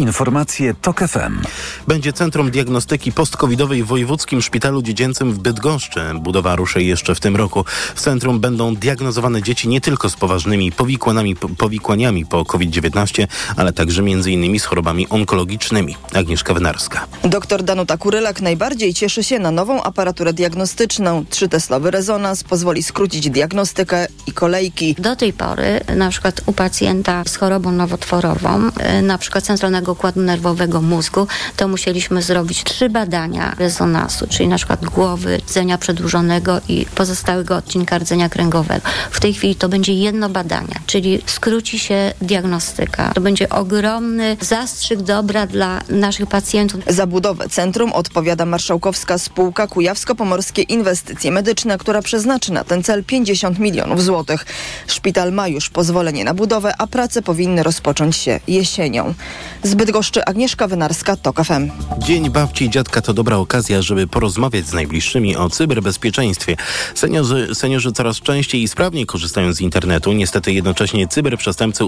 Informacje TOK FM. Będzie Centrum Diagnostyki Postcovidowej w Wojewódzkim Szpitalu Dziecięcym w Bydgoszczy. Budowa ruszy jeszcze w tym roku. W centrum będą diagnozowane dzieci nie tylko z poważnymi powikłaniami, powikłaniami po COVID-19, ale także m.in. z chorobami onkologicznymi. Agnieszka Wynarska. Doktor Danuta Kurylak najbardziej cieszy się na nową aparaturę diagnostyczną. Trzyteslowy rezonans pozwoli skrócić diagnostykę i kolejki. Do tej pory na przykład u pacjenta z chorobą nowotworową, e, na przykład centralnego układu nerwowego mózgu, to musieliśmy zrobić trzy badania rezonansu, czyli na przykład głowy, rdzenia przedłużonego i pozostałego odcinka rdzenia kręgowego. W tej chwili to będzie jedno badanie, czyli skróci się diagnostyka. To będzie ogromny zastrzyk dobra dla naszych pacjentów. Za budowę centrum odpowiada marszałkowska spółka Kujawsko-Pomorskie Inwestycje Medyczne, która przeznaczy na ten cel 50 milionów złotych. Szpital ma już pozwolenie na budowę, a prace powinny rozpocząć się jesienią. Z Bydgoszczy Agnieszka Wynarska, TOK FM. Dzień babci i dziadka to dobra okazja, żeby porozmawiać z najbliższymi o cyberbezpieczeństwie. Seniorzy, seniorzy coraz częściej i sprawniej korzystają z internetu. Niestety jednocześnie cyberprzestępcy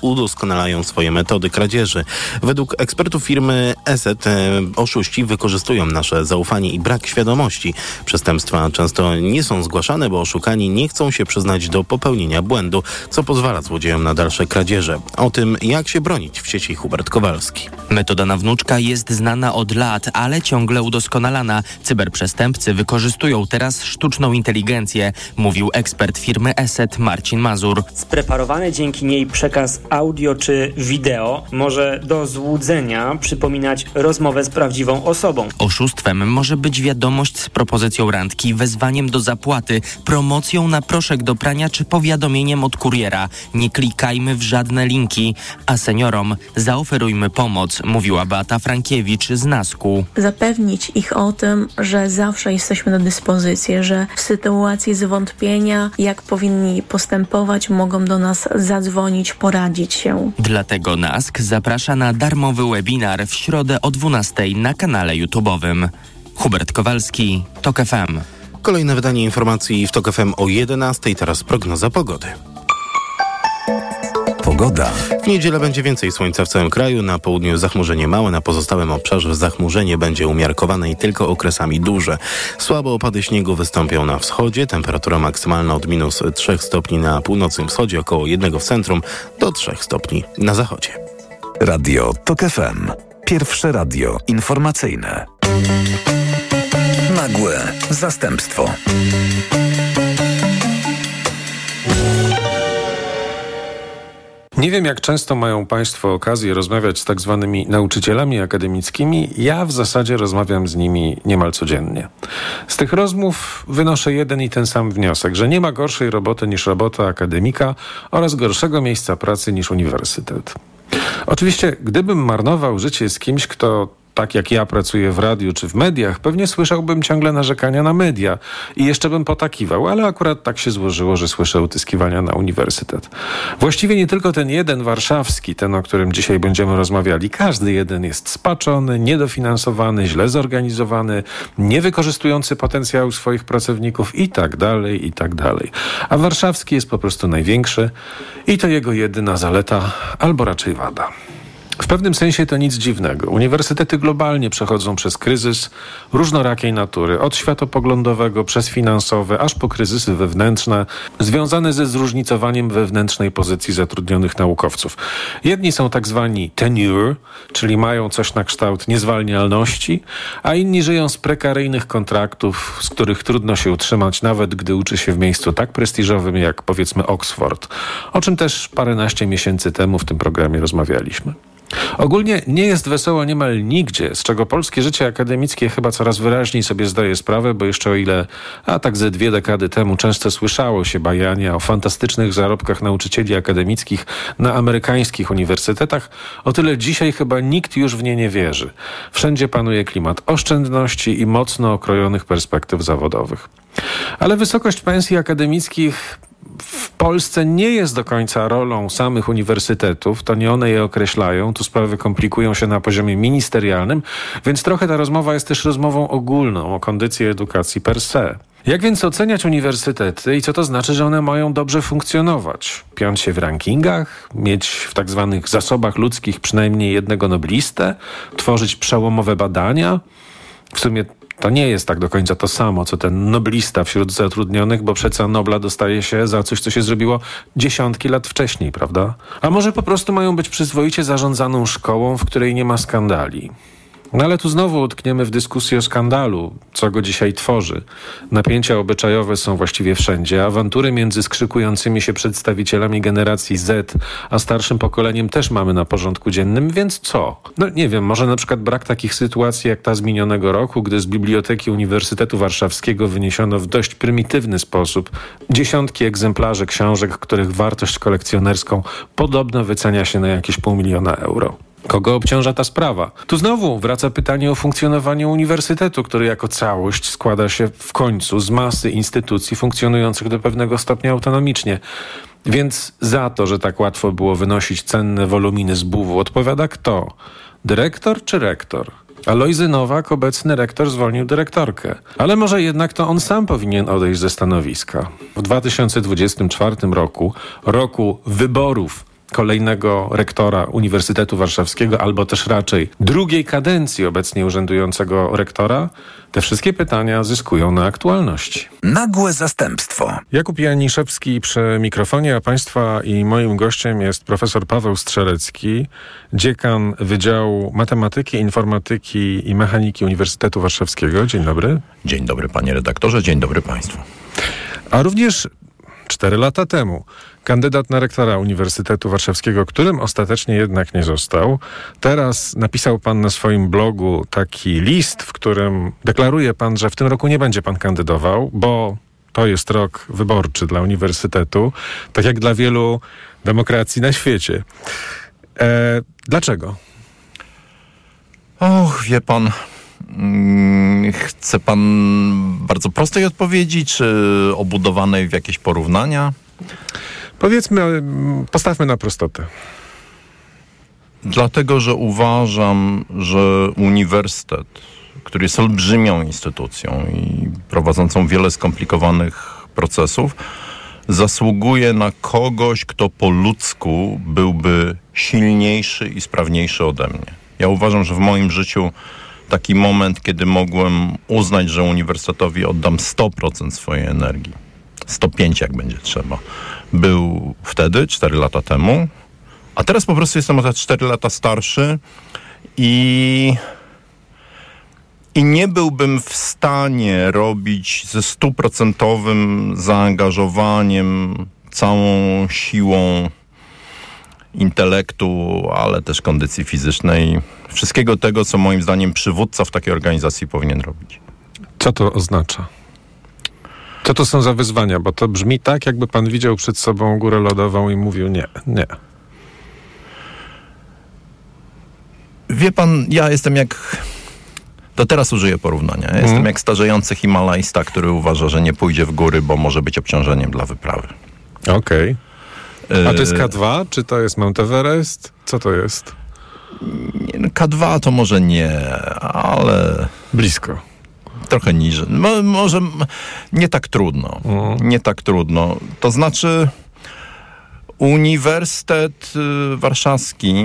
udoskonalają, swoje metody kradzieży. Według ekspertów firmy ESET e, oszuści wykorzystują nasze zaufanie i brak świadomości. Przestępstwa często nie są zgłaszane, bo oszukani nie chcą się przyznać do popełnienia błędu, co pozwala złodziejom na dalsze kradzieże. O tym, jak się bronić w sieci Hubert Kowalski. Metoda na wnuczka jest znana od lat, ale ciągle udoskonalana. Cyberprzestępcy wykorzystują teraz sztuczną inteligencję, mówił ekspert firmy ESET Marcin Mazur. Spreparowany dzięki niej przekaz audio czy wideo może do złudzenia przypominać rozmowę z prawdziwą osobą. Oszustwem może być wiadomość z propozycją randki, wezwaniem do zapłaty, promocją na proszek do prania czy powiadomieniem od kuriera. Nie klikajmy w żadne linki, a seniorom zaoferujmy pomoc, mówiła Beata Frankiewicz z Nasku. Zapewnić ich o tym, że zawsze jesteśmy na dyspozycji, że w sytuacji zwątpienia, jak powinni postępować, mogą do nas zadzwonić, poradzić się. Dlatego NASK zaprasza na darmowy webinar w środę o 12 na kanale YouTube'owym. Hubert Kowalski, TOK FM. Kolejne wydanie informacji w TOK FM o 11. Teraz prognoza pogody. Pogoda. W niedzielę będzie więcej słońca w całym kraju. Na południu zachmurzenie małe, na pozostałym obszarze zachmurzenie będzie umiarkowane i tylko okresami duże. Słabe opady śniegu wystąpią na wschodzie. Temperatura maksymalna od minus 3 stopni na północnym wschodzie, około 1 w centrum, do 3 stopni na zachodzie. Radio TOK FM. Pierwsze radio informacyjne. Nagłe zastępstwo. Nie wiem, jak często mają Państwo okazję rozmawiać z tak zwanymi nauczycielami akademickimi. Ja w zasadzie rozmawiam z nimi niemal codziennie. Z tych rozmów wynoszę jeden i ten sam wniosek, że nie ma gorszej roboty niż robota akademika oraz gorszego miejsca pracy niż uniwersytet. Oczywiście, gdybym marnował życie z kimś, kto tak jak ja pracuję w radiu czy w mediach, pewnie słyszałbym ciągle narzekania na media i jeszcze bym potakiwał, ale akurat tak się złożyło, że słyszę utyskiwania na uniwersytet. Właściwie nie tylko ten jeden warszawski, ten o którym dzisiaj będziemy rozmawiali, każdy jeden jest spaczony, niedofinansowany, źle zorganizowany, niewykorzystujący potencjału swoich pracowników i tak dalej, i tak dalej. A warszawski jest po prostu największy i to jego jedyna zaleta, albo raczej wada. W pewnym sensie to nic dziwnego. Uniwersytety globalnie przechodzą przez kryzys różnorakiej natury, od światopoglądowego przez finansowe, aż po kryzysy wewnętrzne, związane ze zróżnicowaniem wewnętrznej pozycji zatrudnionych naukowców. Jedni są tak zwani tenure, czyli mają coś na kształt niezwalnialności, a inni żyją z prekaryjnych kontraktów, z których trudno się utrzymać, nawet gdy uczy się w miejscu tak prestiżowym jak powiedzmy Oxford, o czym też paręnaście miesięcy temu w tym programie rozmawialiśmy. Ogólnie nie jest wesoło niemal nigdzie, z czego polskie życie akademickie chyba coraz wyraźniej sobie zdaje sprawę, bo jeszcze o ile, a tak ze dwie dekady temu często słyszało się bajania o fantastycznych zarobkach nauczycieli akademickich na amerykańskich uniwersytetach, o tyle dzisiaj chyba nikt już w nie nie wierzy. Wszędzie panuje klimat oszczędności i mocno okrojonych perspektyw zawodowych. Ale wysokość pensji akademickich w Polsce nie jest do końca rolą samych uniwersytetów, to nie one je określają, tu sprawy komplikują się na poziomie ministerialnym, więc trochę ta rozmowa jest też rozmową ogólną o kondycji edukacji per se. Jak więc oceniać uniwersytety i co to znaczy, że one mają dobrze funkcjonować? Piąć się w rankingach, mieć w tak zwanych zasobach ludzkich przynajmniej jednego noblistę, tworzyć przełomowe badania? W sumie to nie jest tak do końca to samo, co ten noblista wśród zatrudnionych, bo przeca Nobla dostaje się za coś, co się zrobiło dziesiątki lat wcześniej, prawda? A może po prostu mają być przyzwoicie zarządzaną szkołą, w której nie ma skandali? No ale tu znowu utkniemy w dyskusji o skandalu, co go dzisiaj tworzy. Napięcia obyczajowe są właściwie wszędzie, awantury między skrzykującymi się przedstawicielami generacji Z a starszym pokoleniem też mamy na porządku dziennym, więc co? No nie wiem, może na przykład brak takich sytuacji jak ta z minionego roku, gdy z Biblioteki Uniwersytetu Warszawskiego wyniesiono w dość prymitywny sposób dziesiątki egzemplarzy książek, których wartość kolekcjonerską podobno wycenia się na jakieś pół miliona euro. Kogo obciąża ta sprawa? Tu znowu wraca pytanie o funkcjonowanie uniwersytetu, który jako całość składa się w końcu z masy instytucji funkcjonujących do pewnego stopnia autonomicznie. Więc za to, że tak łatwo było wynosić cenne woluminy z buwu, odpowiada kto? Dyrektor czy rektor? Alojzy Nowak, obecny rektor, zwolnił dyrektorkę. Ale może jednak to on sam powinien odejść ze stanowiska. W 2024 roku, roku wyborów kolejnego rektora Uniwersytetu Warszawskiego, albo też raczej drugiej kadencji obecnie urzędującego rektora, te wszystkie pytania zyskują na aktualności. Nagłe zastępstwo. Jakub Janiszewski przy mikrofonie, a Państwa i moim gościem jest profesor Paweł Strzelecki, dziekan Wydziału Matematyki, Informatyki i Mechaniki Uniwersytetu Warszawskiego. Dzień dobry. Dzień dobry panie redaktorze, dzień dobry państwu. A również cztery lata temu kandydat na rektora Uniwersytetu Warszawskiego, którym ostatecznie jednak nie został. Teraz napisał pan na swoim blogu taki list, w którym deklaruje pan, że w tym roku nie będzie pan kandydował, bo to jest rok wyborczy dla uniwersytetu, tak jak dla wielu demokracji na świecie. E, dlaczego? Och, wie pan, mm, chce pan bardzo prostej odpowiedzi, czy obudowanej w jakieś porównania? Powiedzmy, postawmy na prostotę. Dlatego, że uważam, że uniwersytet, który jest olbrzymią instytucją i prowadzącą wiele skomplikowanych procesów, zasługuje na kogoś, kto po ludzku byłby silniejszy i sprawniejszy ode mnie. Ja uważam, że w moim życiu taki moment, kiedy mogłem uznać, że uniwersytetowi oddam 100% swojej energii, 105 jak będzie trzeba, był wtedy, 4 lata temu, a teraz po prostu jestem o te 4 lata starszy i, i nie byłbym w stanie robić ze stuprocentowym zaangażowaniem, całą siłą intelektu, ale też kondycji fizycznej, wszystkiego tego, co moim zdaniem przywódca w takiej organizacji powinien robić. Co to oznacza? Co to są za wyzwania? Bo to brzmi tak, jakby pan widział przed sobą górę lodową i mówił nie, nie. Wie pan, ja jestem jak. To teraz użyję porównania. Ja Jestem jak starzejący Himalajsta, który uważa, że nie pójdzie w góry, bo może być obciążeniem dla wyprawy. Okej. A to jest K2, czy to jest Mount Everest? Co to jest? Nie, no, K2 to może nie, ale Blisko. trochę niżej. Mo, może nie tak trudno. Nie tak trudno. To znaczy Uniwersytet y, Warszawski,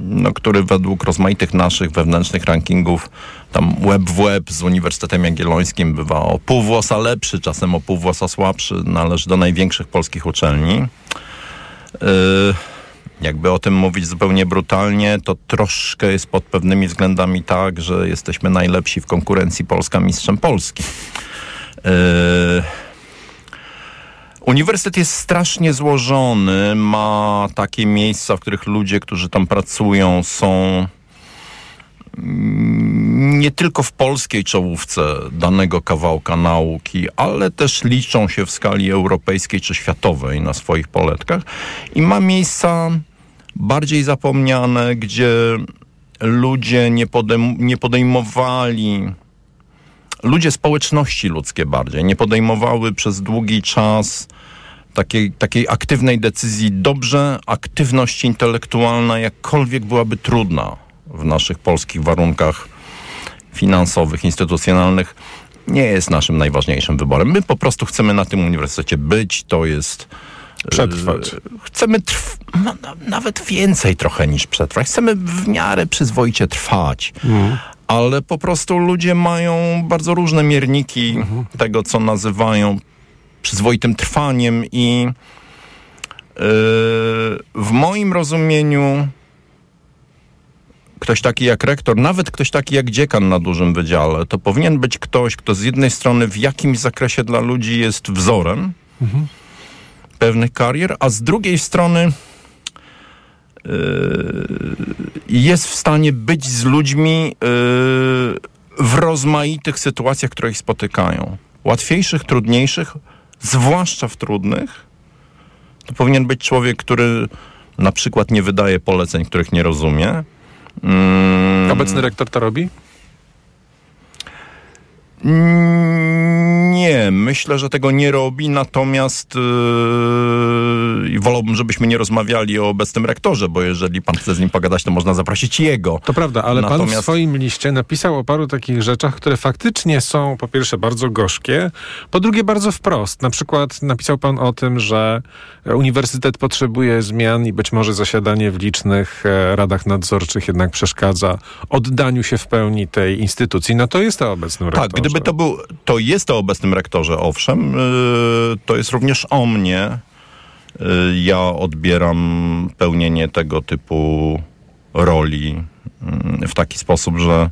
no, który według rozmaitych naszych wewnętrznych rankingów tam łeb w łeb z Uniwersytetem Jagiellońskim bywa o pół włosa lepszy, czasem o pół włosa słabszy, należy do największych polskich uczelni. Yy, jakby o tym mówić zupełnie brutalnie, to troszkę jest pod pewnymi względami tak, że jesteśmy najlepsi w konkurencji Polska mistrzem Polski. Yy, Uniwersytet jest strasznie złożony, ma takie miejsca, w których ludzie, którzy tam pracują, są mm, nie tylko w polskiej czołówce danego kawałka nauki, ale też liczą się w skali europejskiej czy światowej na swoich poletkach i ma miejsca bardziej zapomniane, gdzie ludzie nie, podejm- nie podejmowali ludzie społeczności ludzkie bardziej nie podejmowały przez długi czas takiej, takiej aktywnej decyzji. Dobrze, aktywność intelektualna jakkolwiek byłaby trudna w naszych polskich warunkach finansowych, instytucjonalnych, nie jest naszym najważniejszym wyborem. My po prostu chcemy na tym uniwersytecie być, to jest... Przetrwać. e, Chcemy trw- no, na- nawet więcej trochę niż przetrwać. Chcemy w miarę przyzwoicie trwać. Ale po prostu ludzie mają bardzo różne mierniki tego, co nazywają przyzwoitym trwaniem i yy, w moim rozumieniu ktoś taki jak rektor, nawet ktoś taki jak dziekan na dużym wydziale, to powinien być ktoś, kto z jednej strony w jakimś zakresie dla ludzi jest wzorem pewnych karier, a z drugiej strony jest w stanie być z ludźmi yy, w rozmaitych sytuacjach, które ich spotykają. Łatwiejszych, trudniejszych, zwłaszcza w trudnych. To powinien być człowiek, który na przykład nie wydaje poleceń, których nie rozumie. Mm, Obecny rektor to robi? Nie, myślę, że tego nie robi, natomiast yy, wolałbym, żebyśmy nie rozmawiali o obecnym rektorze, bo jeżeli pan chce z nim pogadać, to można zaprosić jego. To prawda, ale pan w Natomiast- swoim liście napisał o paru takich rzeczach, które faktycznie są po pierwsze bardzo gorzkie, po drugie bardzo wprost. Na przykład napisał pan o tym, że uniwersytet potrzebuje zmian i być może zasiadanie w licznych e, radach nadzorczych jednak przeszkadza oddaniu się w pełni tej instytucji. No to jest to obecnym Tak, rektorze. Gdyby to był, to jest to obecnym rektorze, owszem, yy, to jest również o mnie. Yy, ja odbieram pełnienie tego typu roli yy, w taki sposób, że,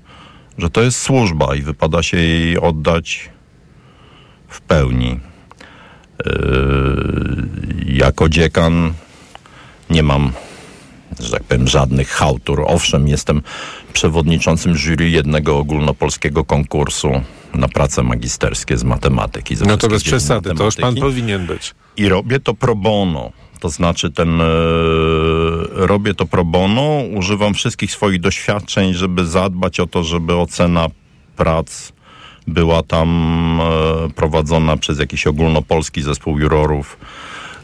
że to jest służba i wypada się jej oddać w pełni. Jako dziekan nie mam, że tak powiem, żadnych hałtur. Owszem, jestem przewodniczącym jury jednego ogólnopolskiego konkursu na prace magisterskie z matematyki. ze No to bez przesady, to już pan powinien być. I robię to pro bono. To znaczy ten, e, robię to pro bono, używam wszystkich swoich doświadczeń, żeby zadbać o to, żeby ocena prac była tam e, prowadzona przez jakiś ogólnopolski zespół jurorów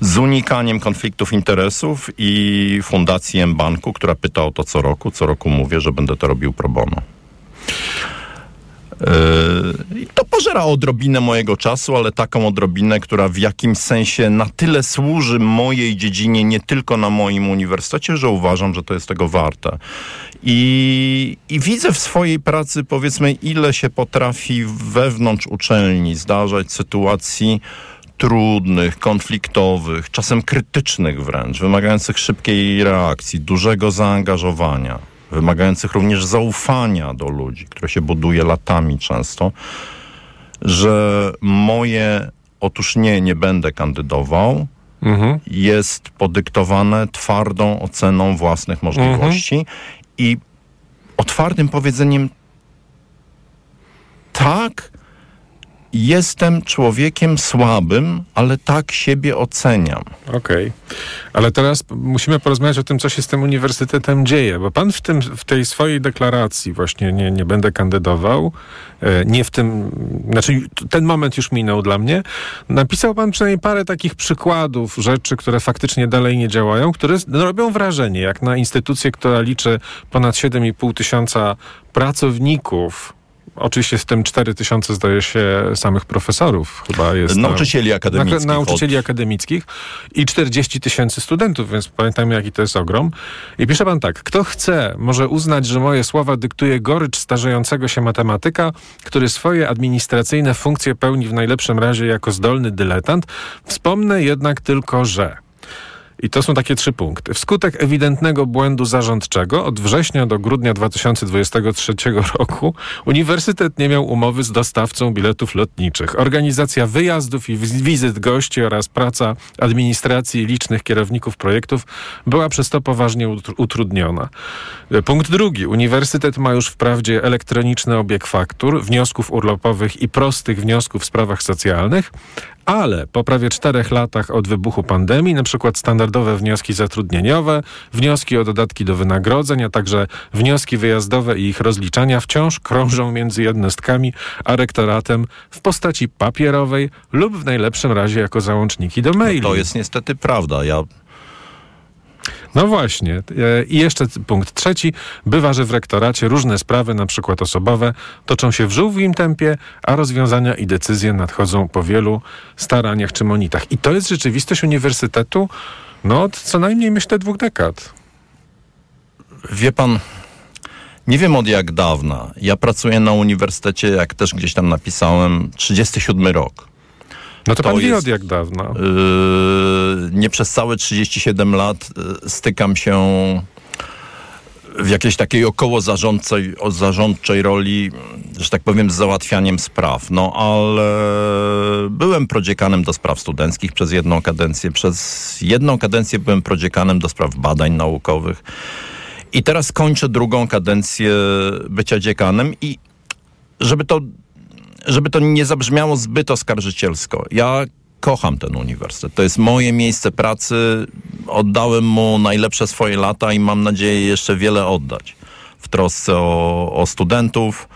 z unikaniem konfliktów interesów i Fundacji M-Banku, która pyta o to co roku. Co roku mówię, że będę to robił pro bono. Yy, to pożera odrobinę mojego czasu, ale taką odrobinę, która w jakimś sensie na tyle służy mojej dziedzinie, nie tylko na moim uniwersytecie, że uważam, że to jest tego warte. I, I widzę w swojej pracy, powiedzmy, ile się potrafi wewnątrz uczelni zdarzać sytuacji trudnych, konfliktowych, czasem krytycznych wręcz, wymagających szybkiej reakcji, dużego zaangażowania, wymagających również zaufania do ludzi, które się buduje latami często, że moje otóż nie, nie będę kandydował, Mhm. jest podyktowane twardą oceną własnych możliwości i otwartym powiedzeniem tak, jestem człowiekiem słabym, ale tak siebie oceniam. Okej. Ale teraz musimy porozmawiać o tym, co się z tym uniwersytetem dzieje, bo pan w, tym, w tej swojej deklaracji właśnie nie, nie będę kandydował, e, nie w tym, znaczy ten moment już minął dla mnie, napisał pan przynajmniej parę takich przykładów rzeczy, które faktycznie dalej nie działają, które no, robią wrażenie, jak na instytucję, która liczy ponad 7,5 tysiąca pracowników, Oczywiście z tym 4 tysiące zdaje się samych profesorów chyba jest. tam. Nauczycieli akademickich. Na, nauczycieli od- akademickich i 40 tysięcy studentów, więc pamiętajmy, jaki to jest ogrom. I pisze pan tak, kto chce, może uznać, że moje słowa dyktuje gorycz starzejącego się matematyka, który swoje administracyjne funkcje pełni w najlepszym razie jako zdolny dyletant. Wspomnę jednak tylko, że... I to są takie trzy punkty. Wskutek ewidentnego błędu zarządczego od września do grudnia 2023 roku Uniwersytet nie miał umowy z dostawcą biletów lotniczych. Organizacja wyjazdów i wiz- wizyt gości oraz praca administracji i licznych kierowników projektów była przez to poważnie utr- utrudniona. Punkt drugi. Uniwersytet ma już wprawdzie elektroniczny obieg faktur, wniosków urlopowych i prostych wniosków w sprawach socjalnych, ale po prawie czterech latach od wybuchu pandemii, na przykład standardowe wnioski zatrudnieniowe, wnioski o dodatki do wynagrodzeń, a także wnioski wyjazdowe i ich rozliczania wciąż krążą między jednostkami a rektoratem w postaci papierowej lub w najlepszym razie jako załączniki do maili. To jest niestety prawda. Ja No właśnie. E, I jeszcze punkt trzeci. Bywa, że w rektoracie różne sprawy, na przykład osobowe, toczą się w żółwim tempie, a rozwiązania i decyzje nadchodzą po wielu staraniach czy monitach. I to jest rzeczywistość uniwersytetu, no od co najmniej myślę dwóch dekad. Wie pan, nie wiem od jak dawna. Ja pracuję na uniwersytecie, jak też gdzieś tam napisałem, 37 rok. No to, To pan wie od jak dawna. Yy, nie przez całe 37 lat yy, stykam się w jakiejś takiej około zarządczej, zarządczej roli, że tak powiem, z załatwianiem spraw. No ale byłem prodziekanem do spraw studenckich przez jedną kadencję. Przez jedną kadencję byłem prodziekanem do spraw badań naukowych. I teraz kończę drugą kadencję bycia dziekanem i żeby to żeby to nie zabrzmiało zbyt oskarżycielsko. Ja kocham ten uniwersytet. To jest moje miejsce pracy. Oddałem mu najlepsze swoje lata i mam nadzieję jeszcze wiele oddać. W trosce o, o studentów,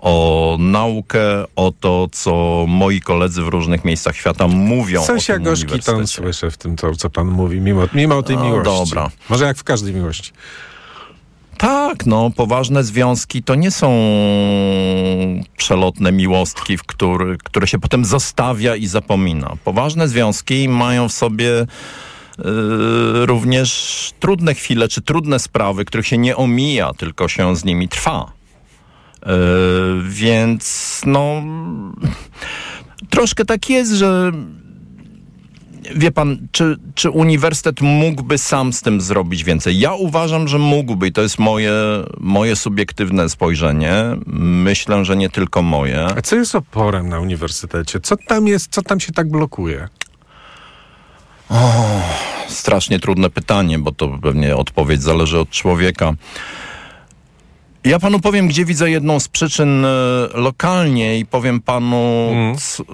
o naukę, o to, co moi koledzy w różnych miejscach świata mówią Coś o tym gorzki uniwersytecie. słyszę w tym, to, co pan mówi, mimo, mimo tej No, miłości. dobra. Może jak w każdej miłości. Tak, no, poważne związki to nie są przelotne miłostki, w który, które się potem zostawia i zapomina. Poważne związki mają w sobie yy, również trudne chwile, czy trudne sprawy, których się nie omija, tylko się z nimi trwa. Yy, więc no, troszkę tak jest, że Wie pan, czy, czy uniwersytet mógłby sam z tym zrobić więcej? Ja uważam, że mógłby i to jest moje, moje subiektywne spojrzenie. Myślę, że nie tylko moje. A co jest oporem na uniwersytecie? Co tam jest, co tam się tak blokuje? Strasznie trudne pytanie, bo to pewnie odpowiedź zależy od człowieka. Ja panu powiem, gdzie widzę jedną z przyczyn e, lokalnie i powiem panu, Mm. c-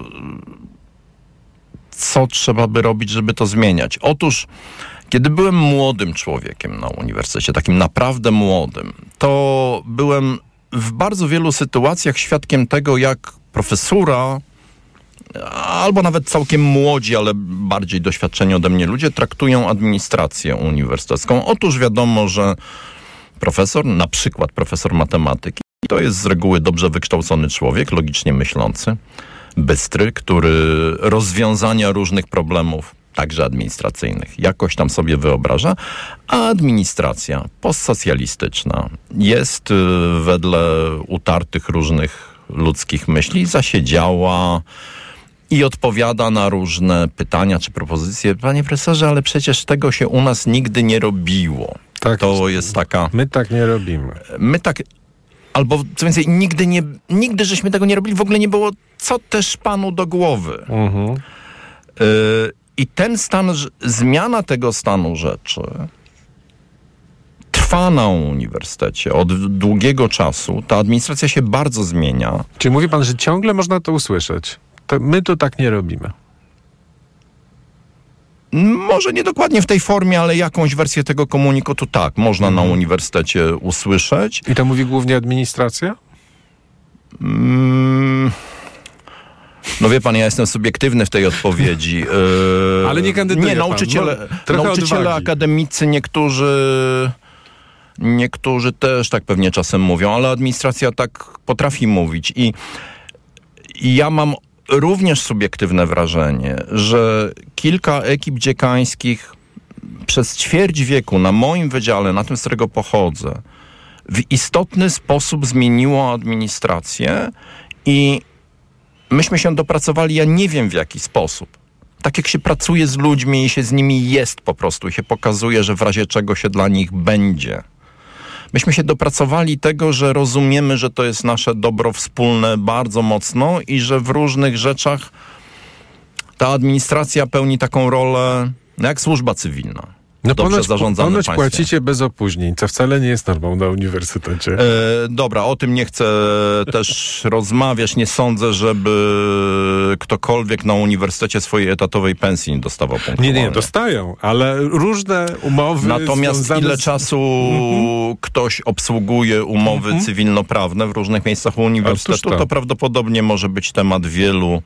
co trzeba by robić, żeby to zmieniać. Otóż, kiedy byłem młodym człowiekiem na uniwersytecie, takim naprawdę młodym, to byłem w bardzo wielu sytuacjach świadkiem tego, jak profesura albo nawet całkiem młodzi, ale bardziej doświadczeni ode mnie ludzie traktują administrację uniwersytecką. Otóż wiadomo, że profesor, na przykład profesor matematyki, to jest z reguły dobrze wykształcony człowiek, logicznie myślący, bystry, który rozwiązania różnych problemów, także administracyjnych, jakoś tam sobie wyobraża, a administracja postsocjalistyczna jest y, wedle utartych różnych ludzkich myśli zasiedziała i odpowiada na różne pytania czy propozycje. Panie profesorze, ale przecież tego się u nas nigdy nie robiło. Tak, To jest taka... My tak nie robimy. My tak... Albo co więcej, nigdy, nie, nigdy żeśmy tego nie robili, w ogóle nie było co też panu do głowy. Mhm. Yy, I ten stan, zmiana tego stanu rzeczy trwa na uniwersytecie od długiego czasu. Ta administracja się bardzo zmienia. Czy mówi pan, że ciągle można to usłyszeć? To my tu tak nie robimy. Może nie dokładnie w tej formie, ale jakąś wersję tego komunikatu tak, można na uniwersytecie usłyszeć. I to mówi głównie administracja? Mm, No wie pan, ja jestem subiektywny w tej odpowiedzi. Yy, Ale nie kandyduje Nie, pan. nauczyciele, No, trochę nauczyciele odwagi. akademicy, niektórzy... Niektórzy też tak pewnie czasem mówią, ale administracja tak potrafi mówić. I, i ja mam również subiektywne wrażenie, że kilka ekip dziekańskich przez ćwierć wieku na moim wydziale, na tym, z którego pochodzę, w istotny sposób zmieniło administrację i myśmy się dopracowali, ja nie wiem w jaki sposób. Tak jak się pracuje z ludźmi i się z nimi jest po prostu, i się pokazuje, że w razie czego się dla nich będzie. Myśmy się dopracowali tego, że rozumiemy, że to jest nasze dobro wspólne bardzo mocno i że w różnych rzeczach ta administracja pełni taką rolę jak służba cywilna. No Dobrze ponoć, zarządzane ponoć państwie. płacicie bez opóźnień, co wcale nie jest normą na uniwersytecie. E, dobra, o tym nie chcę też rozmawiać. Nie sądzę, żeby ktokolwiek na uniwersytecie swojej etatowej pensji nie dostawał. Nie, nie, dostają, ale różne umowy Natomiast ile z... czasu ktoś obsługuje umowy Mhm. cywilnoprawne w różnych miejscach uniwersytetu, to. to prawdopodobnie może być temat wielu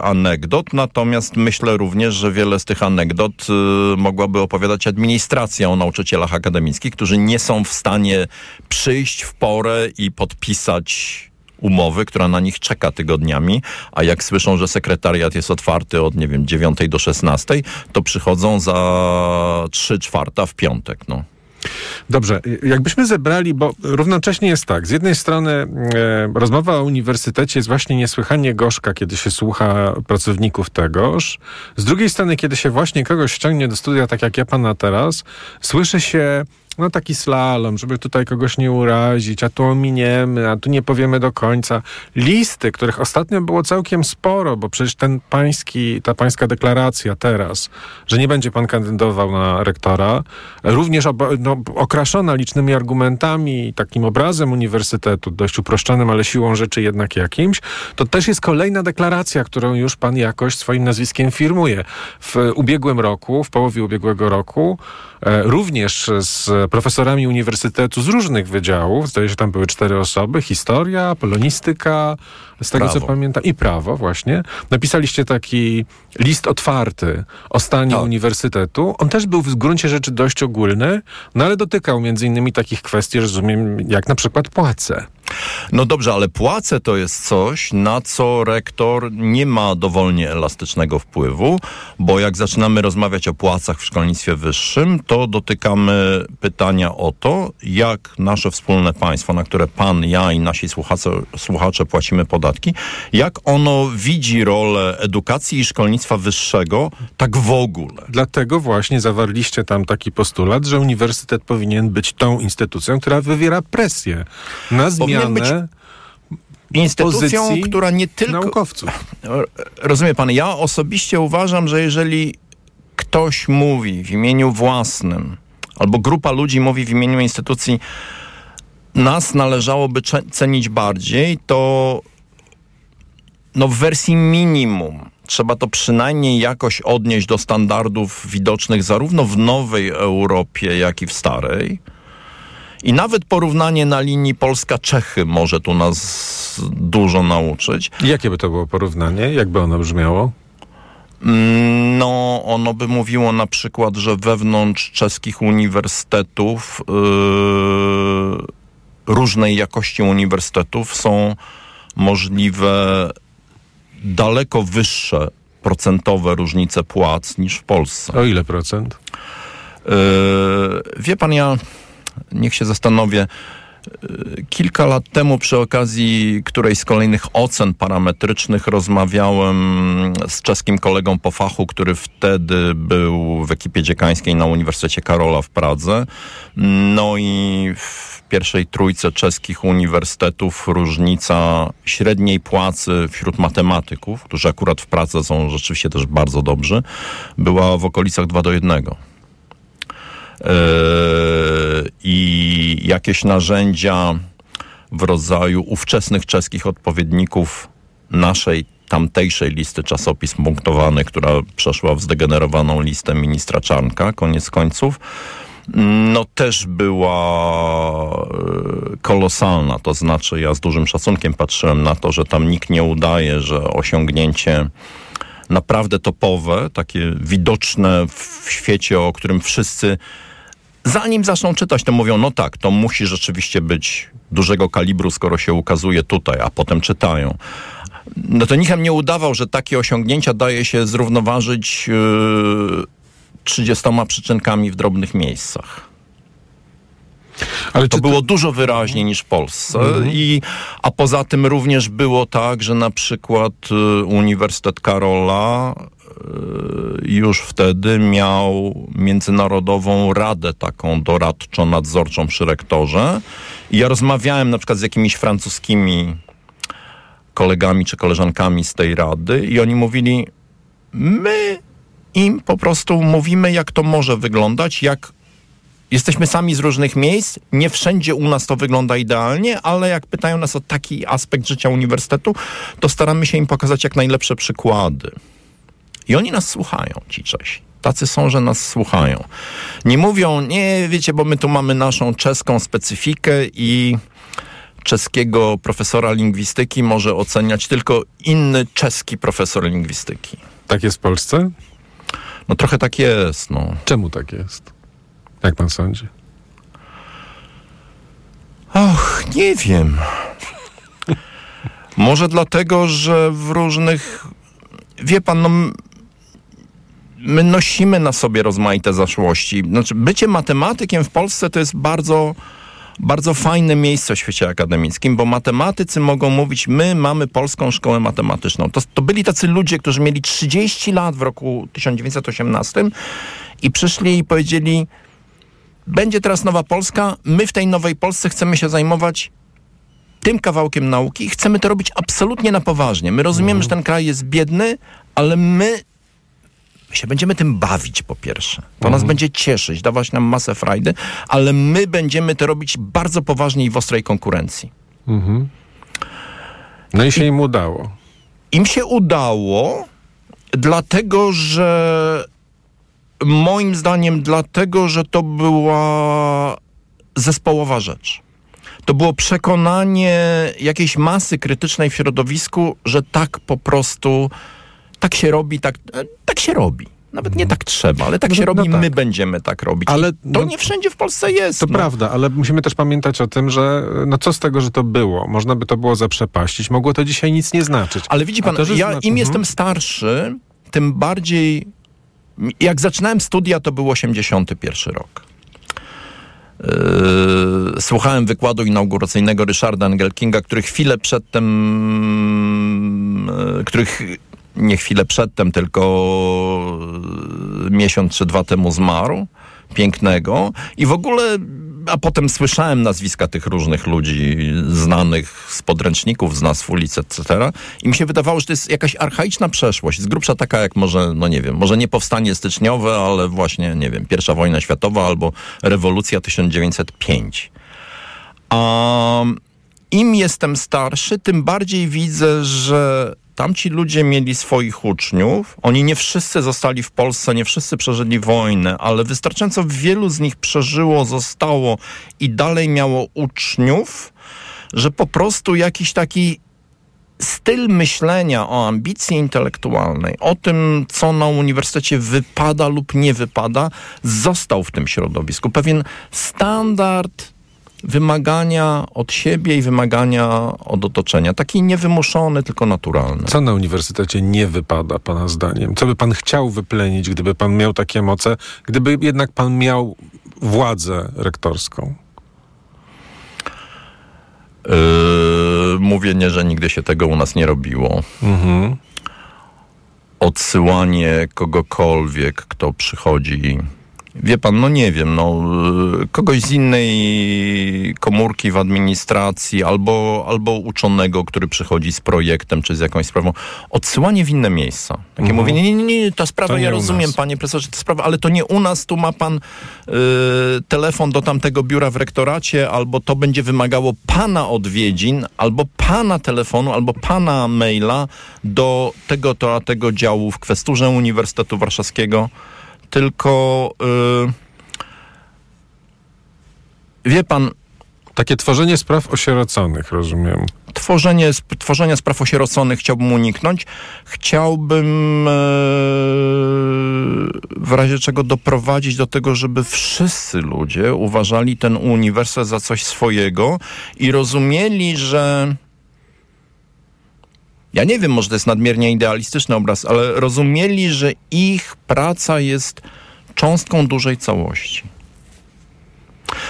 anegdot, natomiast myślę również, że wiele z tych anegdot yy, mogłaby opowiadać administracja o nauczycielach akademickich, którzy nie są w stanie przyjść w porę i podpisać umowy, która na nich czeka tygodniami, a jak słyszą, że sekretariat jest otwarty od, nie wiem, 9 do 16, to przychodzą za 3 czwarta w piątek, no. Dobrze, jakbyśmy zebrali, bo równocześnie jest tak, z jednej strony e, rozmowa o uniwersytecie jest właśnie niesłychanie gorzka, kiedy się słucha pracowników tegoż, z drugiej strony, kiedy się właśnie kogoś ściągnie do studia, tak jak ja pana teraz, słyszy się no taki slalom, żeby tutaj kogoś nie urazić, a tu ominiemy, a tu nie powiemy do końca. Listy, których ostatnio było całkiem sporo, bo przecież ten pański, ta pańska deklaracja teraz, że nie będzie pan kandydował na rektora, również no, okraszona licznymi argumentami takim obrazem uniwersytetu, dość uproszczonym, ale siłą rzeczy jednak jakimś, to też jest kolejna deklaracja, którą już pan jakoś swoim nazwiskiem firmuje. W ubiegłym roku, w połowie ubiegłego roku, również z profesorami uniwersytetu z różnych wydziałów. Zdaje się, tam były cztery osoby. Historia, polonistyka, z tego prawo. co pamiętam, i prawo właśnie. Napisaliście taki list otwarty o stanie tak. uniwersytetu. On też był w gruncie rzeczy dość ogólny, no ale dotykał między innymi takich kwestii, rozumiem, jak na przykład płace. No dobrze, ale płace to jest coś, na co rektor nie ma dowolnie elastycznego wpływu, bo jak zaczynamy rozmawiać o płacach w szkolnictwie wyższym, to dotykamy pytania o to, jak nasze wspólne państwo, na które pan, ja i nasi słuchacze, słuchacze płacimy podatki, jak ono widzi rolę edukacji i szkolnictwa wyższego tak w ogóle. Dlatego właśnie zawarliście tam taki postulat, że uniwersytet powinien być tą instytucją, która wywiera presję na zmianę instytucją, która nie tylko... naukowców. Rozumie pan, ja osobiście uważam, że jeżeli ktoś mówi w imieniu własnym, albo grupa ludzi mówi w imieniu instytucji, nas należałoby cenić bardziej, to no w wersji minimum trzeba to przynajmniej jakoś odnieść do standardów widocznych zarówno w nowej Europie, jak i w starej. I nawet porównanie na linii Polska-Czechy może tu nas dużo nauczyć. Jakie by to było porównanie? Jakby ono brzmiało? No, ono by mówiło na przykład, że wewnątrz czeskich uniwersytetów yy, różnej jakości uniwersytetów są możliwe daleko wyższe procentowe różnice płac niż w Polsce. O ile procent? Yy, wie pan, ja niech się zastanowię. Kilka lat temu przy okazji którejś z kolejnych ocen parametrycznych rozmawiałem z czeskim kolegą po fachu, który wtedy był w ekipie dziekańskiej na Uniwersytecie Karola w Pradze. No i w pierwszej trójce czeskich uniwersytetów różnica średniej płacy wśród matematyków, którzy akurat w Pradze są rzeczywiście też bardzo dobrzy, była w okolicach 2 do 1 i jakieś narzędzia w rodzaju ówczesnych czeskich odpowiedników naszej tamtejszej listy czasopism punktowanych, która przeszła w zdegenerowaną listę ministra Czarnka, koniec końców, no też była kolosalna. To znaczy, ja z dużym szacunkiem patrzyłem na to, że tam nikt nie udaje, że osiągnięcie naprawdę topowe, takie widoczne w świecie, o którym wszyscy zanim zaczną czytać, to mówią, no tak, to musi rzeczywiście być dużego kalibru, skoro się ukazuje tutaj, a potem czytają. No to nikt nie udawał, że takie osiągnięcia daje się zrównoważyć yy, 30 przyczynkami w drobnych miejscach. Ale to było to... dużo wyraźniej niż w Polsce. Mhm. I, a poza tym również było tak, że na przykład y, Uniwersytet Karola już wtedy miał międzynarodową radę taką doradczo-nadzorczą przy rektorze. I ja rozmawiałem na przykład z jakimiś francuskimi kolegami czy koleżankami z tej rady i oni mówili, my im po prostu mówimy, jak to może wyglądać, jak Jesteśmy sami z różnych miejsc, nie wszędzie u nas to wygląda idealnie, ale jak pytają nas o taki aspekt życia uniwersytetu, to staramy się im pokazać jak najlepsze przykłady. I oni nas słuchają, ci Czesi. Tacy są, że nas słuchają. Nie mówią, nie, wiecie, bo my tu mamy naszą czeską specyfikę i czeskiego profesora lingwistyki może oceniać tylko inny czeski profesor lingwistyki. Tak jest w Polsce? No trochę tak jest, no. Czemu tak jest? Jak pan sądzi? Och, nie wiem. Może dlatego, że w różnych. Wie pan, no. My nosimy na sobie rozmaite zaszłości. Znaczy, bycie matematykiem w Polsce to jest bardzo, bardzo fajne miejsce w świecie akademickim, bo matematycy mogą mówić, my mamy polską szkołę matematyczną. To, to byli tacy ludzie, którzy mieli 30 lat w roku 1918 i przyszli i powiedzieli, będzie teraz nowa Polska, my w tej nowej Polsce chcemy się zajmować tym kawałkiem nauki i chcemy to robić absolutnie na poważnie. My rozumiemy, że ten kraj jest biedny, ale my my się będziemy tym bawić po pierwsze. To nas będzie cieszyć, dawać nam masę frajdy, ale my będziemy to robić bardzo poważnie i w ostrej konkurencji. No i się im udało. Im się udało, dlatego że moim zdaniem, dlatego że to była zespołowa rzecz. To było przekonanie jakiejś masy krytycznej w środowisku, że tak po prostu, tak się robi, tak, e, tak się robi. Nawet nie tak trzeba, ale tak No, się no robi, tak. my będziemy tak robić. Ale, I to no, nie wszędzie w Polsce jest. To no. prawda, ale musimy też pamiętać o tym, że no co z tego, że to było? Można by to było zaprzepaścić. Mogło to dzisiaj nic nie znaczyć. Ale widzi pan, to, że ja znaczy- im Mhm. jestem starszy, tym bardziej. Jak zaczynałem studia, to był 81 rok. Yy, słuchałem wykładu inauguracyjnego Ryszarda Engelkinga, który chwilę przedtem, yy, których nie chwilę przedtem, tylko yy, miesiąc czy dwa temu zmarł. Pięknego. I w ogóle, a potem słyszałem nazwiska tych różnych ludzi znanych z podręczników, z nazw ulic, etc. I mi się wydawało, że to jest jakaś archaiczna przeszłość. Z grubsza taka jak może, no nie wiem, może nie powstanie styczniowe, ale właśnie, nie wiem, pierwsza wojna światowa albo rewolucja 1905. A im jestem starszy, tym bardziej widzę, że tamci ludzie mieli swoich uczniów. Oni nie wszyscy zostali w Polsce, nie wszyscy przeżyli wojnę, ale wystarczająco wielu z nich przeżyło, zostało i dalej miało uczniów, że po prostu jakiś taki styl myślenia o ambicji intelektualnej, o tym, co na uniwersytecie wypada lub nie wypada, został w tym środowisku. Pewien standard wymagania od siebie i wymagania od otoczenia. Taki niewymuszony, tylko naturalny. Co na uniwersytecie nie wypada, pana zdaniem? Co by pan chciał wyplenić, gdyby pan miał takie moce, gdyby jednak pan miał władzę rektorską? Yy, mówienie, że nigdy się tego u nas nie robiło. Odsyłanie kogokolwiek, kto przychodzi. Wie pan, no nie wiem, no, yy, kogoś z innej komórki w administracji albo, albo uczonego, który przychodzi z projektem czy z jakąś sprawą. Odsyłanie w inne miejsca. Takie mówienie, nie, nie, nie, ta sprawa, To ja rozumiem, panie profesorze, ta sprawa, ale to nie u nas, tu ma pan y, telefon do tamtego biura w rektoracie, albo to będzie wymagało pana odwiedzin, albo pana telefonu, albo pana maila do tego to a tego działu w kwesturze Uniwersytetu Warszawskiego. Tylko y, wie pan, Takie tworzenie spraw osieroconych, rozumiem. tworzenie, sp- tworzenia spraw osieroconych chciałbym uniknąć. Chciałbym e, w razie czego doprowadzić do tego, żeby wszyscy ludzie uważali ten uniwersytet za coś swojego i rozumieli, że ja nie wiem, może to jest nadmiernie idealistyczny obraz, ale rozumieli, że ich praca jest cząstką dużej całości.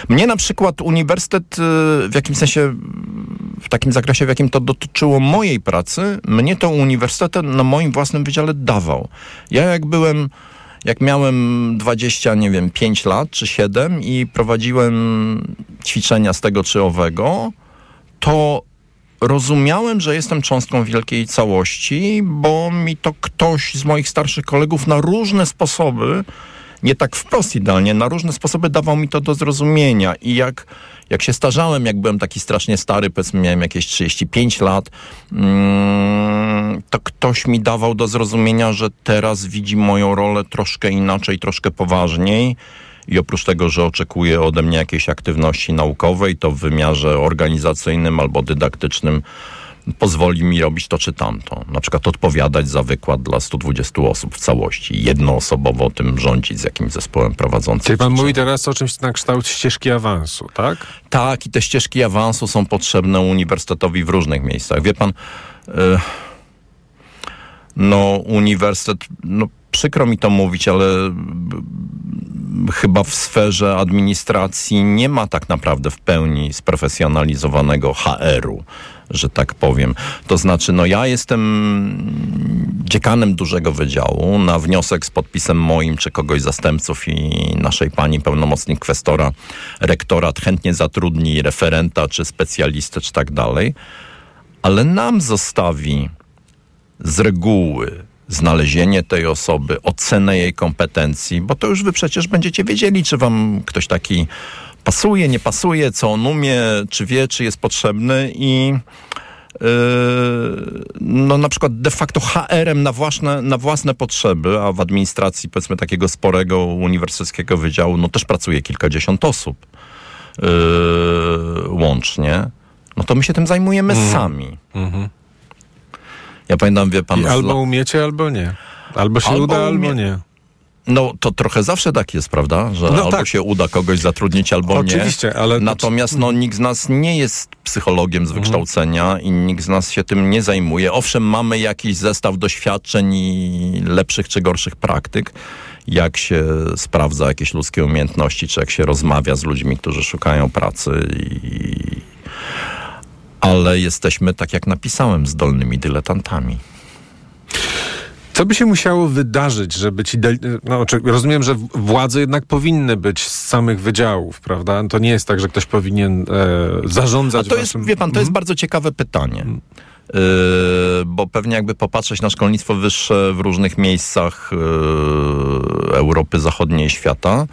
Mnie na przykład uniwersytet y, w jakimś sensie, w takim zakresie, w jakim to dotyczyło mojej pracy, mnie to uniwersytet na moim własnym wydziale dawał. Ja jak byłem, jak miałem 20, nie wiem, 5 lat czy 7 i prowadziłem ćwiczenia z tego czy owego, to rozumiałem, że jestem cząstką wielkiej całości, bo mi to ktoś z moich starszych kolegów na różne sposoby, nie tak wprost idealnie, na różne sposoby dawał mi to do zrozumienia. I jak, jak się starzałem, jak byłem taki strasznie stary, powiedzmy miałem jakieś 35 lat, mm, to ktoś mi dawał do zrozumienia, że teraz widzi moją rolę troszkę inaczej, troszkę poważniej i oprócz tego, że oczekuje ode mnie jakiejś aktywności naukowej, to w wymiarze organizacyjnym albo dydaktycznym pozwoli mi robić to czy tamto. Na przykład odpowiadać za wykład dla 120 osób w całości. Jednoosobowo tym rządzić z jakimś zespołem prowadzącym. Czyli pan mówi teraz o czymś na kształt ścieżki awansu, tak? Tak, i te ścieżki awansu są potrzebne uniwersytetowi w różnych miejscach. Wie pan, y, no uniwersytet, no przykro mi to mówić, ale chyba w sferze administracji nie ma tak naprawdę w pełni sprofesjonalizowanego HR-u, że tak powiem. To znaczy, no ja jestem dziekanem dużego wydziału. Na wniosek z podpisem moim, czy kogoś zastępców i naszej pani pełnomocnik kwestora, rektorat chętnie zatrudni referenta, czy specjalistę, czy tak dalej. Ale nam zostawi z reguły znalezienie tej osoby, ocenę jej kompetencji, bo to już wy przecież będziecie wiedzieli, czy wam ktoś taki pasuje, nie pasuje, co on umie, czy wie, czy jest potrzebny i yy, no na przykład de facto HR-em na własne, na własne potrzeby, a w administracji powiedzmy takiego sporego uniwersyteckiego wydziału, no też pracuje kilkadziesiąt osób yy, łącznie, no to my się tym zajmujemy mm. sami. Mm -hmm. Ja pamiętam, wie pan... I albo umiecie, albo nie. Albo się albo uda, umie... albo nie. No to trochę zawsze tak jest, prawda? Że no albo tak. się uda kogoś zatrudnić, albo Oczywiście, nie. Oczywiście, ale... Natomiast no, nikt z nas nie jest psychologiem z mhm. wykształcenia mhm. i nikt z nas się tym nie zajmuje. Owszem, mamy jakiś zestaw doświadczeń i lepszych czy gorszych praktyk, jak się sprawdza jakieś ludzkie umiejętności, czy jak się rozmawia z ludźmi, którzy szukają pracy i ale jesteśmy, tak jak napisałem, zdolnymi dyletantami. Co by się musiało wydarzyć, żeby ci. No, rozumiem, że władze jednak powinny być z samych wydziałów, prawda? To nie jest tak, że ktoś powinien e, zarządzać. A to jest, wie pan, to jest mhm. bardzo ciekawe pytanie. Yy, bo pewnie jakby popatrzeć na szkolnictwo wyższe w różnych miejscach yy, Europy Zachodniej i świata,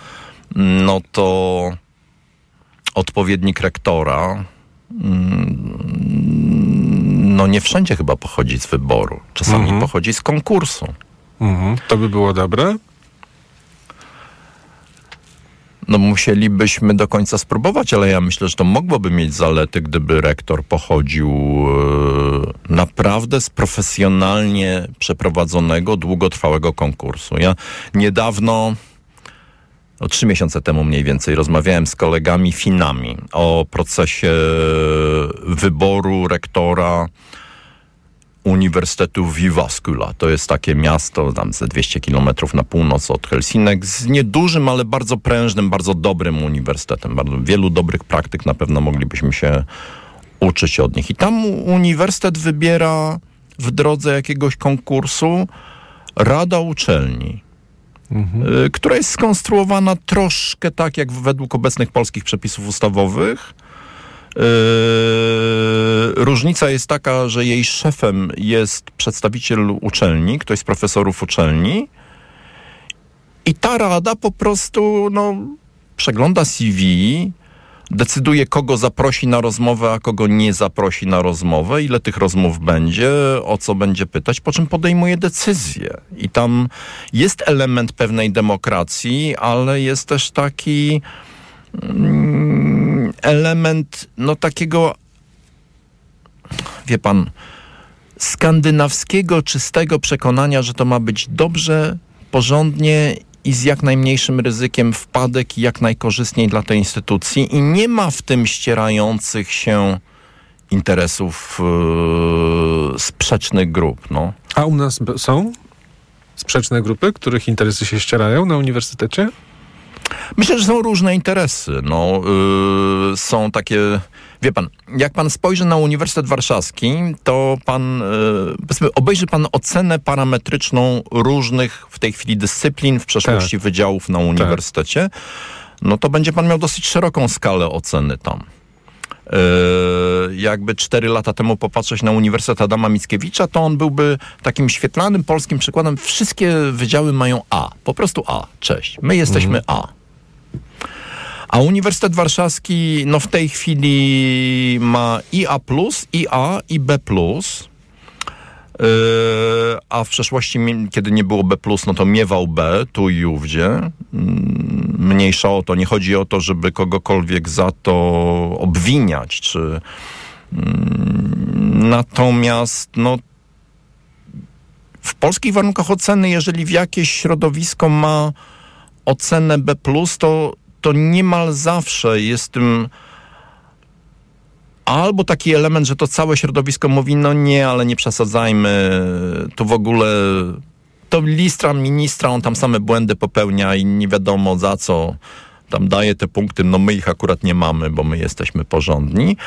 no to odpowiednik rektora, no nie wszędzie chyba pochodzi z wyboru. Czasami mhm. pochodzi z konkursu. Mhm. To by było dobre? No musielibyśmy do końca spróbować, ale ja myślę, że to mogłoby mieć zalety, gdyby rektor pochodził e, naprawdę z profesjonalnie przeprowadzonego, długotrwałego konkursu. Ja niedawno no, trzy miesiące temu mniej więcej rozmawiałem z kolegami Finami o procesie wyboru rektora Uniwersytetu Vivascula. To jest takie miasto tam ze 200 kilometrów na północ od Helsinek z niedużym, ale bardzo prężnym, bardzo dobrym uniwersytetem. Bardzo wielu dobrych praktyk na pewno moglibyśmy się uczyć od nich. I tam uniwersytet wybiera w drodze jakiegoś konkursu Rada Uczelni mhm. która jest skonstruowana troszkę tak, jak według obecnych polskich przepisów ustawowych. Yy, różnica jest taka, że jej szefem jest przedstawiciel uczelni, ktoś z profesorów uczelni i ta rada po prostu no, przegląda CV, decyduje, kogo zaprosi na rozmowę, a kogo nie zaprosi na rozmowę, ile tych rozmów będzie, o co będzie pytać, po czym podejmuje decyzję. I tam jest element pewnej demokracji, ale jest też taki mm, element, no takiego, wie pan, skandynawskiego, czystego przekonania, że to ma być dobrze, porządnie i z jak najmniejszym ryzykiem wpadek i jak najkorzystniej dla tej instytucji i nie ma w tym ścierających się interesów yy, sprzecznych grup. No. A u nas są sprzeczne grupy, których interesy się ścierają na uniwersytecie? Myślę, że są różne interesy. No, yy, są takie Wie pan, jak pan spojrzy na Uniwersytet Warszawski, to pan, yy, obejrzy pan ocenę parametryczną różnych w tej chwili dyscyplin, w przeszłości tak. wydziałów na uniwersytecie, tak. no to będzie pan miał dosyć szeroką skalę oceny tam. Yy, jakby cztery lata temu popatrzeć na Uniwersytet Adama Mickiewicza, to on byłby takim świetlanym polskim przykładem. Wszystkie wydziały mają A, po prostu A, cześć. My jesteśmy mhm. A. A Uniwersytet Warszawski no w tej chwili ma i A+, i A, i B+. a w przeszłości, kiedy nie było B+, no to miewał B, tu i ówdzie. Mm, mniejsza o to. Nie chodzi o to, żeby kogokolwiek za to obwiniać, czy... Mm, natomiast, no, w polskich warunkach oceny, jeżeli w jakieś środowisko ma ocenę B, to, to niemal zawsze jest tym albo taki element, że to całe środowisko mówi, no nie, ale nie przesadzajmy, to w ogóle to listra ministra, on tam same błędy popełnia i nie wiadomo za co tam daje te punkty, no my ich akurat nie mamy, bo my jesteśmy porządni.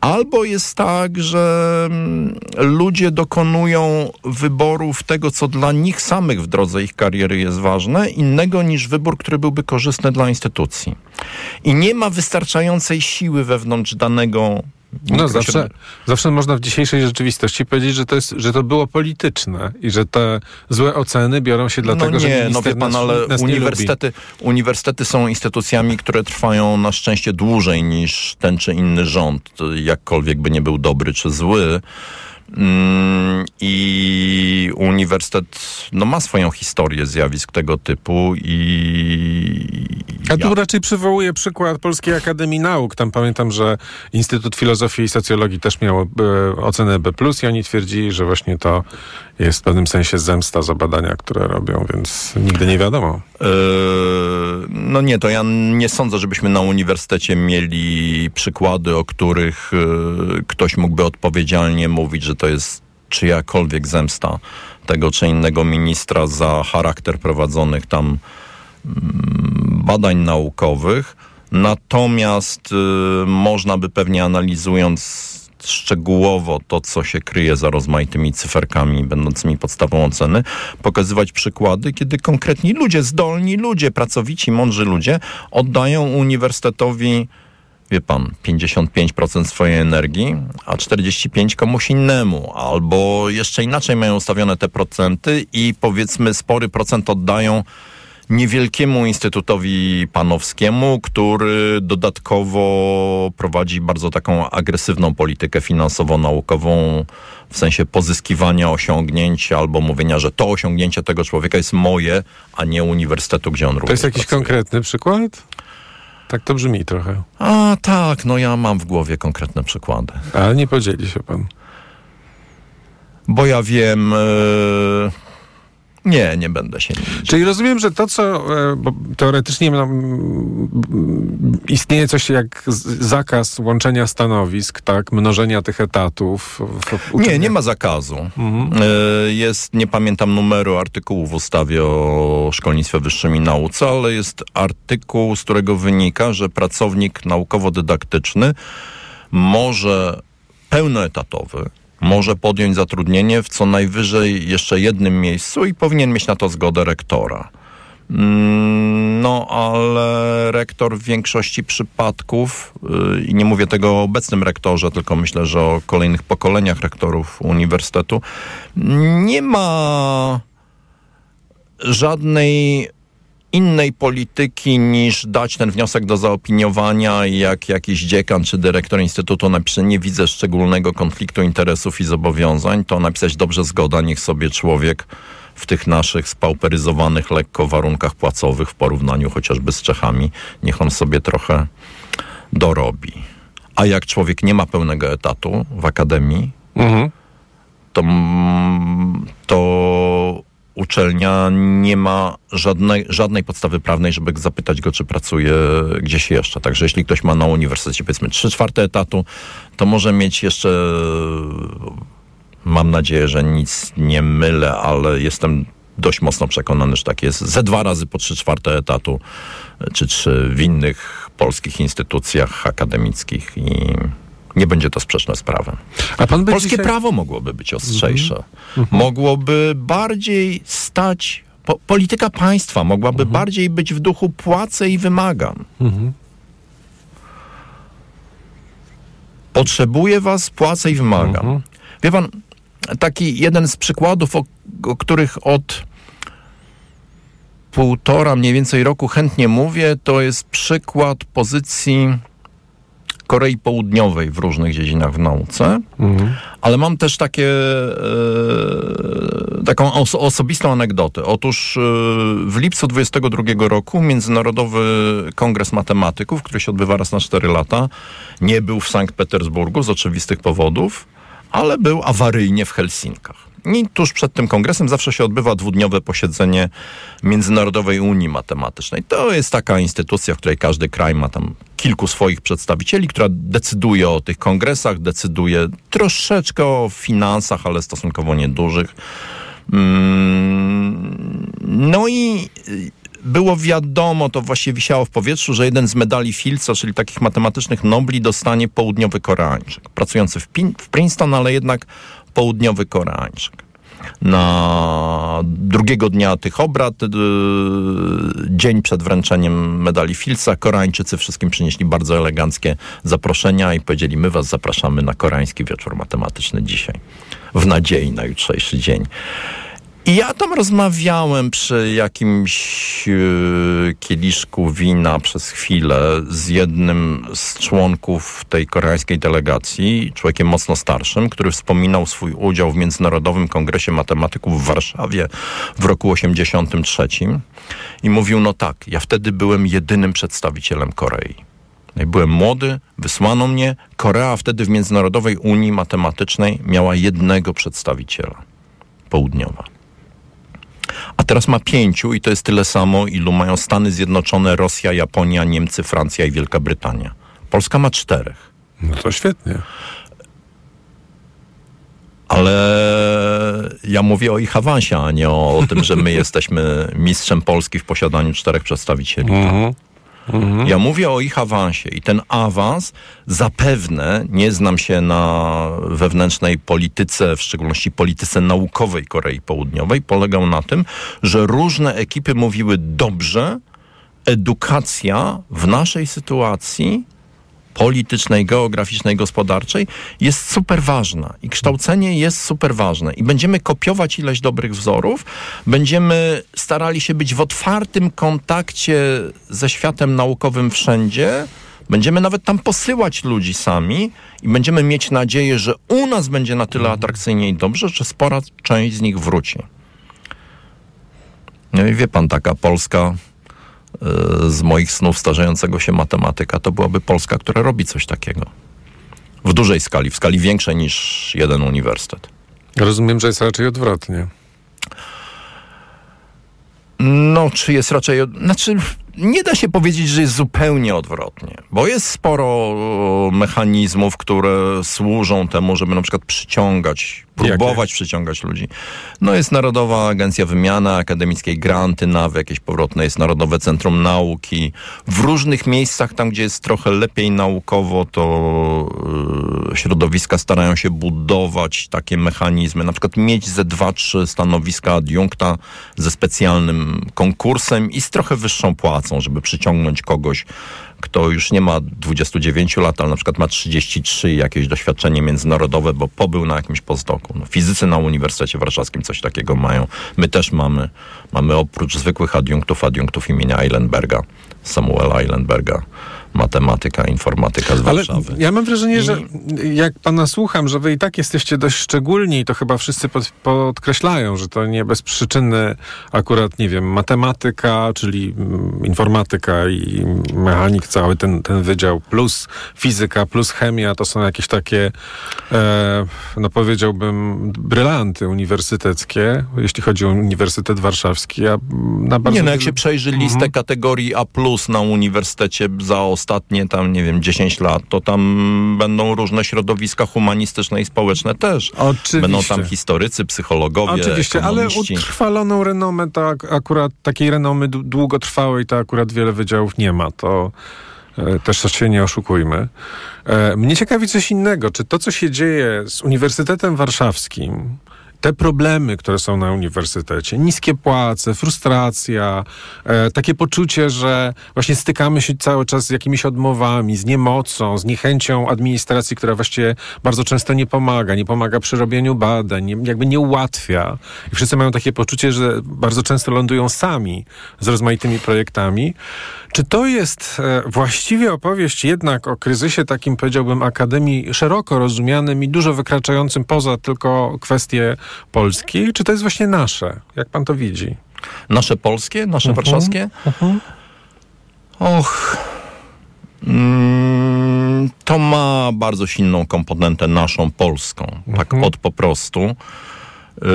Albo jest tak, że mm, ludzie dokonują wyborów tego, co dla nich samych w drodze ich kariery jest ważne, innego niż wybór, który byłby korzystny dla instytucji. I nie ma wystarczającej siły wewnątrz danego no zawsze, zawsze można w dzisiejszej rzeczywistości powiedzieć, że to, jest, że to było polityczne i że te złe oceny biorą się dlatego, no nie, że no wie pan, nas, ale nas uniwersytety, uniwersytety są instytucjami, które trwają na szczęście dłużej niż ten czy inny rząd, jakkolwiek by nie był dobry czy zły. Mm, I uniwersytet no, ma swoją historię zjawisk tego typu i. A tu ja... raczej przywołuję przykład Polskiej Akademii Nauk. Tam pamiętam, że Instytut Filozofii i Socjologii też miał e, ocenę B, i oni twierdzili, że właśnie to jest w pewnym sensie zemsta za badania, które robią, więc nigdy nie wiadomo. Yy, no nie, to ja nie sądzę, żebyśmy na uniwersytecie mieli przykłady, o których yy, ktoś mógłby odpowiedzialnie mówić, że to jest czyjakolwiek zemsta tego czy innego ministra za charakter prowadzonych tam yy, badań naukowych. Natomiast y, można by pewnie analizując szczegółowo to, co się kryje za rozmaitymi cyferkami będącymi podstawą oceny, pokazywać przykłady, kiedy konkretni ludzie, zdolni ludzie, pracowici, mądrzy ludzie oddają uniwersytetowi wie pan, 55% swojej energii, a 45% komuś innemu, albo jeszcze inaczej mają ustawione te procenty i powiedzmy spory procent oddają niewielkiemu Instytutowi Panowskiemu, który dodatkowo prowadzi bardzo taką agresywną politykę finansowo-naukową w sensie pozyskiwania osiągnięć albo mówienia, że to osiągnięcie tego człowieka jest moje, a nie uniwersytetu, gdzie on również To jest jakiś pracuje. konkretny przykład? Tak to brzmi trochę. A tak, no ja mam w głowie konkretne przykłady. Ale nie podzieli się pan. Bo ja wiem... Yy nie, nie będę się Czyli rozumiem, że to, co e, teoretycznie no, istnieje coś jak zakaz łączenia stanowisk, tak, mnożenia tych etatów. nie, nie ma zakazu. Mhm. E, jest, nie pamiętam numeru artykułu w ustawie o szkolnictwie wyższym i nauce, ale jest artykuł, z którego wynika, że pracownik naukowo-dydaktyczny może pełnoetatowy, może podjąć zatrudnienie w co najwyżej jeszcze jednym miejscu i powinien mieć na to zgodę rektora. Mm, no, ale rektor w większości przypadków, y, i nie mówię tego o obecnym rektorze, tylko myślę, że o kolejnych pokoleniach rektorów uniwersytetu, nie ma żadnej innej polityki niż dać ten wniosek do zaopiniowania i jak jakiś dziekan czy dyrektor instytutu napisze nie widzę szczególnego konfliktu interesów i zobowiązań, to napisać dobrze zgoda, niech sobie człowiek w tych naszych spauperyzowanych lekko warunkach płacowych w porównaniu chociażby z Czechami, niech on sobie trochę dorobi. A jak człowiek nie ma pełnego etatu w akademii, mhm. to, to uczelnia nie ma żadnej, żadnej podstawy prawnej, żeby zapytać go, czy pracuje gdzieś jeszcze. Także jeśli ktoś ma na uniwersytecie powiedzmy 3 czwarte etatu, to może mieć jeszcze, mam nadzieję, że nic nie mylę, ale jestem dość mocno przekonany, że tak jest, ze dwa razy po trzy czwarte etatu, czy trzy w innych polskich instytucjach akademickich i nie będzie to sprzeczne z prawem. Polskie dzisiaj... prawo mogłoby być ostrzejsze. Mm -hmm. Mogłoby bardziej stać. Po, polityka państwa mogłaby -hmm. bardziej być w duchu płacę i wymagam. -hmm. Potrzebuję was, płacę i wymagam. Mhm. Wie pan, taki jeden z przykładów, o, o których od półtora mniej więcej roku chętnie mówię, to jest przykład pozycji Korei Południowej w różnych dziedzinach w nauce, mhm. ale mam też takie e, taką os osobistą anegdotę. Otóż e, w lipcu 22 roku Międzynarodowy Kongres Matematyków, który się odbywa raz na 4 lata, nie był w Sankt Petersburgu z oczywistych powodów, ale był awaryjnie w Helsinkach. I tuż przed tym kongresem zawsze się odbywa dwudniowe posiedzenie Międzynarodowej Unii Matematycznej. To jest taka instytucja, w której każdy kraj ma tam kilku swoich przedstawicieli, która decyduje o tych kongresach, decyduje troszeczkę o finansach, ale stosunkowo niedużych. Mm, no i było wiadomo, to właściwie wisiało w powietrzu, że jeden z medali Fields'a, czyli takich matematycznych nobli, dostanie południowy Koreańczyk, pracujący w, Pin w Princeton, ale jednak południowy Koreańczyk. Na drugiego dnia tych obrad, yy, dzień przed wręczeniem medali Filsa, Koreańczycy wszystkim przynieśli bardzo eleganckie zaproszenia i powiedzieli: My Was zapraszamy na koreański wieczór matematyczny dzisiaj, w nadziei na jutrzejszy dzień. I ja tam rozmawiałem przy jakimś yy, kieliszku wina przez chwilę z jednym z członków tej koreańskiej delegacji, człowiekiem mocno starszym, który wspominał swój udział w Międzynarodowym Kongresie Matematyków w Warszawie w roku 83 i mówił, no tak, ja wtedy byłem jedynym przedstawicielem Korei. Byłem młody, wysłano mnie. Korea wtedy w Międzynarodowej Unii Matematycznej miała jednego przedstawiciela. Południowa a teraz ma pięciu i to jest tyle samo, ilu mają Stany Zjednoczone, Rosja, Japonia, Niemcy, Francja i Wielka Brytania. Polska ma czterech. No to świetnie. Ale ja mówię o ich awansie, a nie o, o tym, że my jesteśmy mistrzem Polski w posiadaniu czterech przedstawicieli. Mhm. Mhm. Ja mówię o ich awansie i ten awans zapewne, nie znam się na wewnętrznej polityce, w szczególności polityce naukowej Korei Południowej, polegał na tym, że różne ekipy mówiły dobrze, edukacja w naszej sytuacji politycznej, geograficznej, gospodarczej jest super ważna i kształcenie jest super ważne i będziemy kopiować ileś dobrych wzorów, będziemy starali się być w otwartym kontakcie ze światem naukowym wszędzie, będziemy nawet tam posyłać ludzi sami i będziemy mieć nadzieję, że u nas będzie na tyle atrakcyjnie i dobrze, że spora część z nich wróci. No i wie pan, taka Polska z moich snów starzejącego się matematyka, to byłaby Polska, która robi coś takiego. W dużej skali, w skali większej niż jeden uniwersytet. Rozumiem, że jest raczej odwrotnie. No, czy jest raczej. Znaczy, nie da się powiedzieć, że jest zupełnie odwrotnie, bo jest sporo mechanizmów, które służą temu, żeby na przykład przyciągać, próbować Jakie? przyciągać ludzi. No jest Narodowa Agencja Wymiany Akademickiej, granty NAW, jakieś powrotne, jest Narodowe Centrum Nauki. W różnych miejscach, tam gdzie jest trochę lepiej naukowo, to yy, środowiska starają się budować takie mechanizmy, na przykład mieć ze dwa, trzy stanowiska adiunkta ze specjalnym konkursem i z trochę wyższą płacą żeby przyciągnąć kogoś, kto już nie ma 29 lat, ale na przykład ma 33 i jakieś doświadczenie międzynarodowe, bo pobył na jakimś postdoku. No, fizycy na Uniwersytecie Warszawskim coś takiego mają. My też mamy. Mamy oprócz zwykłych adiunktów, adiunktów imienia Eilenberga, Samuela Eilenberga matematyka, informatyka z Warszawy. Ale ja mam wrażenie, I... że jak pana słucham, że wy i tak jesteście dość szczególni, to chyba wszyscy pod, podkreślają, że to nie bez przyczyny akurat, nie wiem, matematyka, czyli mm, informatyka i mechanik, cały ten, ten wydział, plus fizyka, plus chemia, to są jakieś takie, e, no powiedziałbym, brylanty uniwersyteckie, jeśli chodzi o Uniwersytet Warszawski. Ja na bardzo nie, no jak się przejrzy listę mhm. kategorii A+, na uniwersytecie za ostatnie tam, nie wiem, 10 lat, to tam będą różne środowiska humanistyczne i społeczne też. Oczywiście. Będą tam historycy, psychologowie, Oczywiście, ale utrwaloną renomę, to akurat takiej renomy długotrwałej, to akurat wiele wydziałów nie ma. To e, też się nie oszukujmy. E, mnie ciekawi coś innego. Czy to, co się dzieje z Uniwersytetem Warszawskim te problemy, które są na uniwersytecie, niskie płace, frustracja, e, takie poczucie, że właśnie stykamy się cały czas z jakimiś odmowami, z niemocą, z niechęcią administracji, która właściwie bardzo często nie pomaga, nie pomaga przy robieniu badań, nie, jakby nie ułatwia. I wszyscy mają takie poczucie, że bardzo często lądują sami z rozmaitymi projektami. Czy to jest e, właściwie opowieść jednak o kryzysie takim, powiedziałbym, akademii szeroko rozumianym i dużo wykraczającym poza tylko kwestie Polski, czy to jest właśnie nasze? Jak pan to widzi? Nasze polskie, nasze uh-huh. warszawskie? Uh-huh. Och. Mm, to ma bardzo silną komponentę naszą polską. Uh-huh. Tak od po prostu. Yy,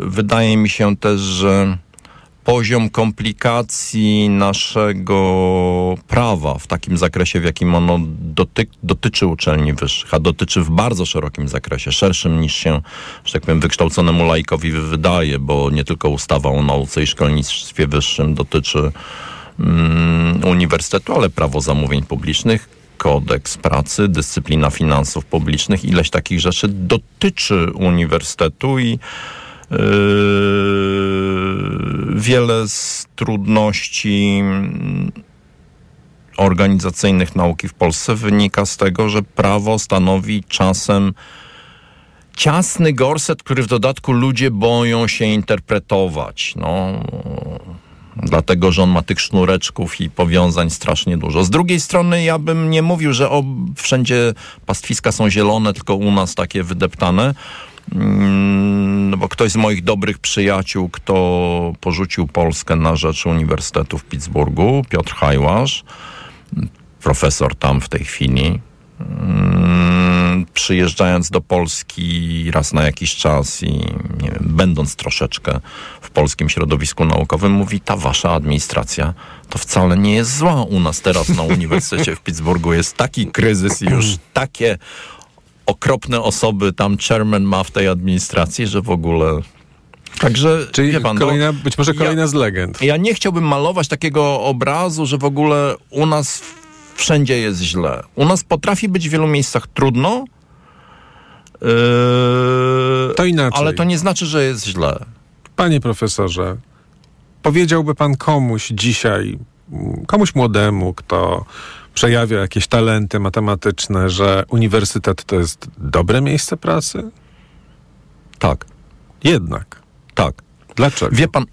wydaje mi się też, że poziom komplikacji naszego prawa w takim zakresie, w jakim ono doty dotyczy uczelni wyższych, a dotyczy w bardzo szerokim zakresie, szerszym niż się, że tak powiem, wykształconemu laikowi wydaje, bo nie tylko ustawa o nauce i szkolnictwie wyższym dotyczy mm, uniwersytetu, ale prawo zamówień publicznych, kodeks pracy, dyscyplina finansów publicznych, ileś takich rzeczy dotyczy uniwersytetu i wiele z trudności mm, organizacyjnych nauki w Polsce wynika z tego, że prawo stanowi czasem ciasny gorset, który w dodatku ludzie boją się interpretować. No, dlatego, że on ma tych sznureczków i powiązań strasznie dużo. Z drugiej strony ja bym nie mówił, że o, wszędzie pastwiska są zielone, tylko u nas takie wydeptane. Mm, no bo ktoś z moich dobrych przyjaciół, kto porzucił Polskę na rzecz Uniwersytetu w Pittsburghu, Piotr Hajłasz, profesor tam w tej chwili, mm, przyjeżdżając do Polski raz na jakiś czas i wiem, będąc troszeczkę w polskim środowisku naukowym, mówi, ta wasza administracja to wcale nie jest zła. U nas teraz na Uniwersytecie w Pittsburghu jest taki kryzys i już takie okropne osoby tam chairman ma w tej administracji, że w ogóle Także, Czyli pan, no, kolejna, no, być może kolejna ja, z legend. Ja nie chciałbym malować takiego obrazu, że w ogóle u nas wszędzie jest źle. U nas potrafi być w wielu miejscach trudno, yy, to inaczej. ale to nie znaczy, że jest źle. Panie profesorze, powiedziałby pan komuś dzisiaj, komuś młodemu, kto przejawia jakieś talenty matematyczne, że uniwersytet to jest dobre miejsce pracy? Tak. Jednak. Tak. Dlaczego? Wie pan.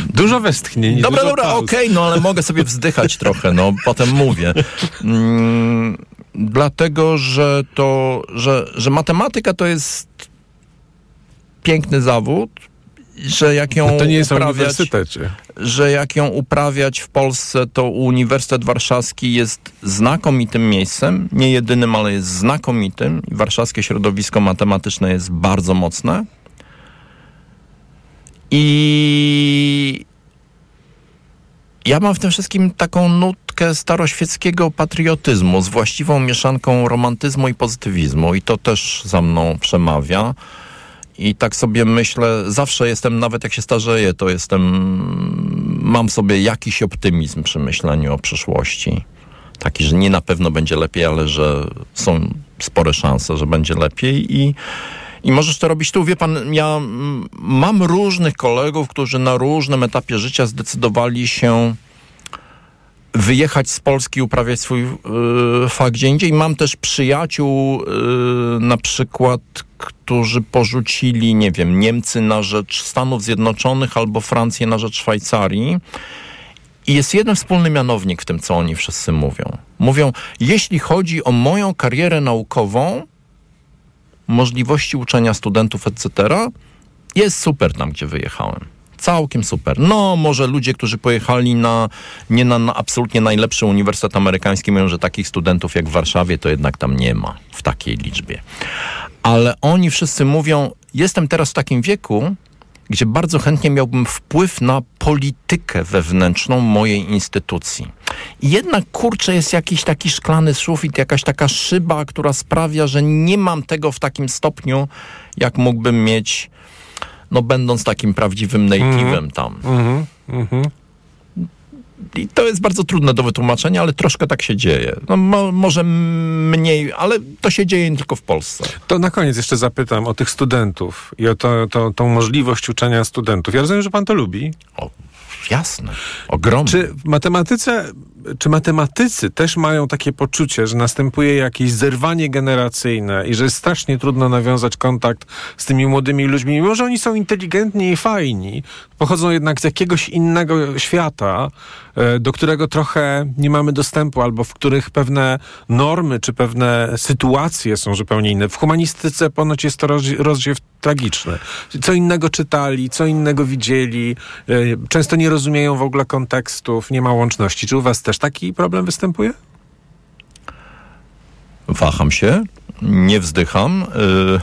Dużo westchnień. Dobra, dobra, okej, okay, no ale mogę sobie wzdychać trochę, no potem mówię. Mm, dlatego, że to, że, że matematyka to jest piękny zawód, że jak ją to nie jest uprawiać, że jak ją uprawiać w Polsce, to Uniwersytet Warszawski jest znakomitym miejscem, nie jedynym, ale jest znakomitym. Warszawskie środowisko matematyczne jest bardzo mocne. I ja mam w tym wszystkim taką nutkę staroświeckiego patriotyzmu z właściwą mieszanką romantyzmu i pozytywizmu i to też za mną przemawia. I tak sobie myślę, zawsze jestem, nawet jak się starzeję, to jestem, mam sobie jakiś optymizm przy myśleniu o przyszłości. Taki, że nie na pewno będzie lepiej, ale że są spore szanse, że będzie lepiej i, i możesz to robić tu. Wie pan, ja mam różnych kolegów, którzy na różnym etapie życia zdecydowali się wyjechać z Polski, uprawiać swój y, fach gdzie indziej. Mam też przyjaciół, y, na przykład, którzy porzucili, nie wiem, Niemcy na rzecz Stanów Zjednoczonych albo Francję na rzecz Szwajcarii. I jest jeden wspólny mianownik w tym, co oni wszyscy mówią. Mówią, jeśli chodzi o moją karierę naukową, możliwości uczenia studentów, etc., jest super tam, gdzie wyjechałem. Całkiem super. No, może ludzie, którzy pojechali na nie na, na, absolutnie najlepszy uniwersytet amerykański, mówią, że takich studentów jak w Warszawie to jednak tam nie ma w takiej liczbie. Ale oni wszyscy mówią, jestem teraz w takim wieku, gdzie bardzo chętnie miałbym wpływ na politykę wewnętrzną mojej instytucji. I jednak, kurczę, jest jakiś taki szklany sufit, jakaś taka szyba, która sprawia, że nie mam tego w takim stopniu, jak mógłbym mieć no będąc takim prawdziwym native'em mm -hmm. tam. Mm -hmm. I to jest bardzo trudne do wytłumaczenia, ale troszkę tak się dzieje. No, mo, może mniej, ale to się dzieje nie tylko w Polsce. To na koniec jeszcze zapytam o tych studentów i o to, to, tą możliwość uczenia studentów. Ja rozumiem, że pan to lubi. O, jasne, ogromnie. Czy w matematyce, czy matematycy też mają takie poczucie, że następuje jakieś zerwanie generacyjne i że jest strasznie trudno nawiązać kontakt z tymi młodymi ludźmi, mimo że oni są inteligentni i fajni, pochodzą jednak z jakiegoś innego świata, e, do którego trochę nie mamy dostępu, albo w których pewne normy czy pewne sytuacje są zupełnie inne. W humanistyce ponoć jest to rozdziew tragiczny. Co innego czytali, co innego widzieli, e, często nie rozumieją w ogóle kontekstów, nie ma łączności. Czy u was też taki problem występuje? Waham się, nie wzdycham. Yy,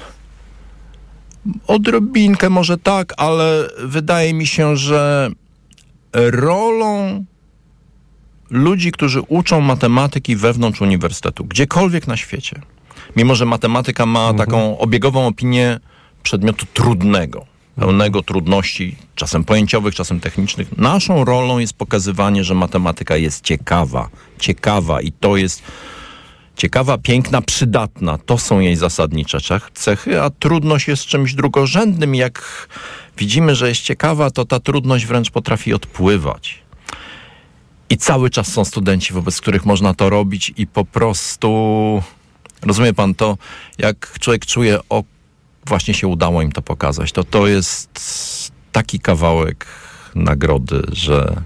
odrobinkę może tak, ale wydaje mi się, że rolą ludzi, którzy uczą matematyki wewnątrz uniwersytetu, gdziekolwiek na świecie, mimo że matematyka ma mhm. taką obiegową opinię przedmiotu trudnego, pełnego trudności, czasem pojęciowych, czasem technicznych. Naszą rolą jest pokazywanie, że matematyka jest ciekawa, ciekawa i to jest ciekawa, piękna, przydatna. To są jej zasadnicze cechy, a trudność jest czymś drugorzędnym. Jak widzimy, że jest ciekawa, to ta trudność wręcz potrafi odpływać. I cały czas są studenci, wobec których można to robić i po prostu rozumie pan to, jak człowiek czuje, o właśnie się udało im to pokazać. To to jest taki kawałek nagrody, że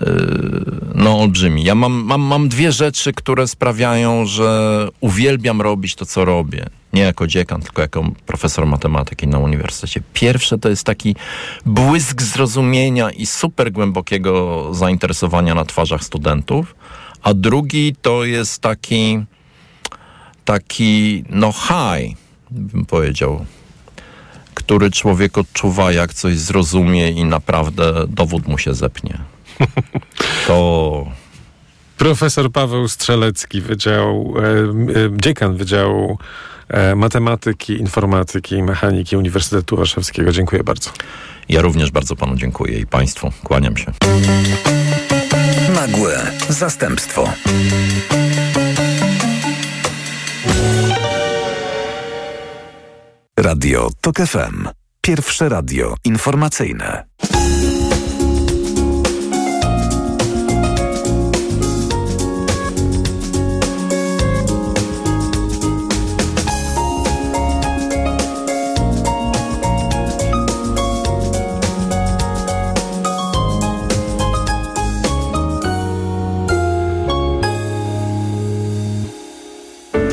yy, no olbrzymi. Ja mam, mam, mam dwie rzeczy, które sprawiają, że uwielbiam robić to, co robię. Nie jako dziekan, tylko jako profesor matematyki na uniwersytecie. Pierwsze to jest taki błysk zrozumienia i super głębokiego zainteresowania na twarzach studentów, a drugi to jest taki taki no high, bym powiedział, który człowiek odczuwa, jak coś zrozumie i naprawdę dowód mu się zepnie. To... Profesor Paweł Strzelecki, Wydział, e, e, dziekan Wydziału e, Matematyki, Informatyki i Mechaniki Uniwersytetu Warszawskiego. Dziękuję bardzo. Ja również bardzo panu dziękuję i państwu. Kłaniam się. Nagłe zastępstwo. Radio TOK FM. Pierwsze radio informacyjne.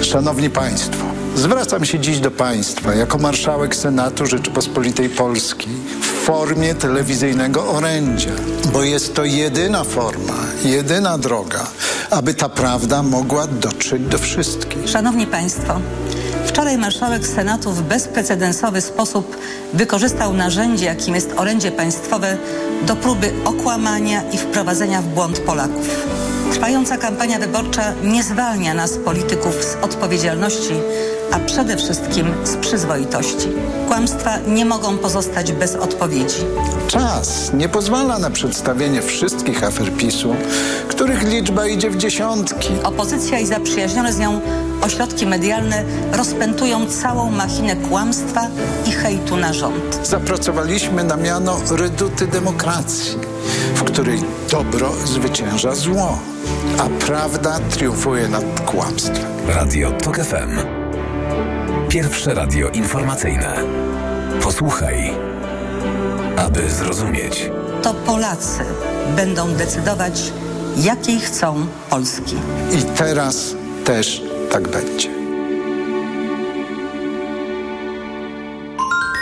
Szanowni Państwo, Zwracam się dziś do Państwa jako marszałek Senatu Rzeczypospolitej Polskiej w formie telewizyjnego orędzia, bo jest to jedyna forma, jedyna droga, aby ta prawda mogła dotrzeć do wszystkich. Szanowni Państwo, Wczoraj marszałek Senatu w bezprecedensowy sposób wykorzystał narzędzie, jakim jest orędzie państwowe, do próby okłamania i wprowadzenia w błąd Polaków. Trwająca kampania wyborcza nie zwalnia nas, polityków, z odpowiedzialności a przede wszystkim z przyzwoitości. Kłamstwa nie mogą pozostać bez odpowiedzi. Czas nie pozwala na przedstawienie wszystkich afer PiSu, których liczba idzie w dziesiątki. Opozycja i zaprzyjaźnione z nią ośrodki medialne rozpętują całą machinę kłamstwa i hejtu na rząd. Zapracowaliśmy na miano reduty demokracji, w której dobro zwycięża zło, a prawda triumfuje nad kłamstwem. Radio TOK FM. Pierwsze radio informacyjne. Posłuchaj, aby zrozumieć. To Polacy będą decydować, jakiej chcą Polski. I teraz też tak będzie.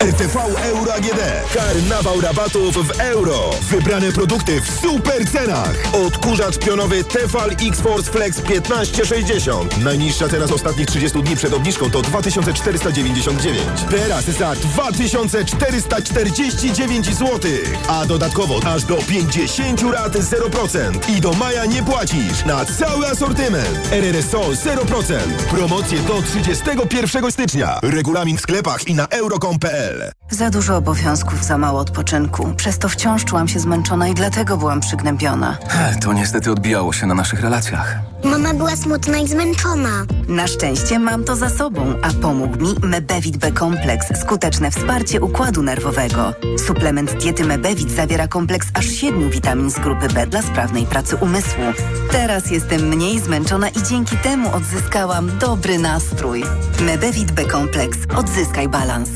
RTV Euro AGD. Karnawał rabatów w euro. Wybrane produkty w super cenach. Odkurzacz pionowy Tefal X-Force Flex 1560. Najniższa teraz ostatnich 30 dni przed obniżką to 2499. Teraz za 2449 zł. A dodatkowo aż do 50 rat 0%. I do maja nie płacisz na cały asortyment. RRSO 0%. Promocje do 31 stycznia. Regulamin w sklepach i na euro.com.pl Za dużo obowiązków, za mało odpoczynku. Przez to wciąż czułam się zmęczona i dlatego byłam przygnębiona. To niestety odbijało się na naszych relacjach. Mama była smutna i zmęczona. Na szczęście mam to za sobą, a pomógł mi Mebevit B kompleks, skuteczne wsparcie układu nerwowego. Suplement diety Mebevit zawiera kompleks aż siedmiu witamin z grupy B dla sprawnej pracy umysłu. Teraz jestem mniej zmęczona i dzięki temu odzyskałam dobry nastrój. Mebevit B kompleks. Odzyskaj balans.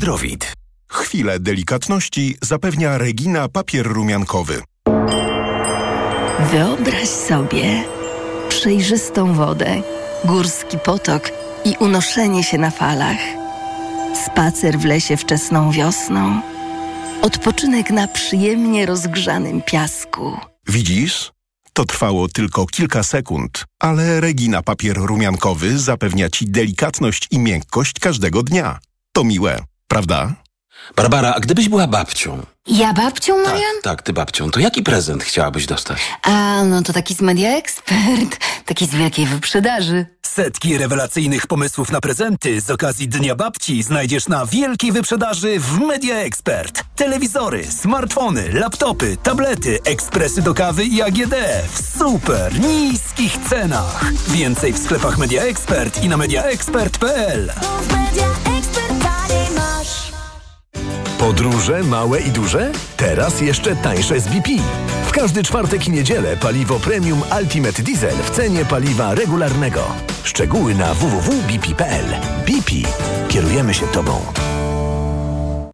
Zdrowit. Chwilę delikatności zapewnia Regina papier rumiankowy. Wyobraź sobie przejrzystą wodę, górski potok i unoszenie się na falach. Spacer w lesie wczesną wiosną. Odpoczynek na przyjemnie rozgrzanym piasku. Widzisz? To trwało tylko kilka sekund, ale Regina papier rumiankowy zapewnia ci delikatność i miękkość każdego dnia. To miłe, prawda? Barbara, a gdybyś była babcią? Ja babcią, Marian? Tak, tak, ty babcią. To jaki prezent chciałabyś dostać? A, no to taki z Media Expert. Taki z wielkiej wyprzedaży. Setki rewelacyjnych pomysłów na prezenty z okazji Dnia Babci znajdziesz na wielkiej wyprzedaży w Media Expert. Telewizory, smartfony, laptopy, tablety, ekspresy do kawy i AGD w super niskich cenach. Więcej w sklepach Media Expert i na mediaexpert.pl. Podróże małe i duże? Teraz jeszcze tańsze z BP. W każdy czwartek i niedzielę paliwo premium Ultimate Diesel w cenie paliwa regularnego. Szczegóły na www.bp.pl. BP. Kierujemy się Tobą.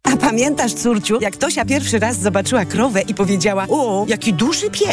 A pamiętasz, córciu, jak Tosia pierwszy raz zobaczyła krowę i powiedziała: O, jaki duży pies.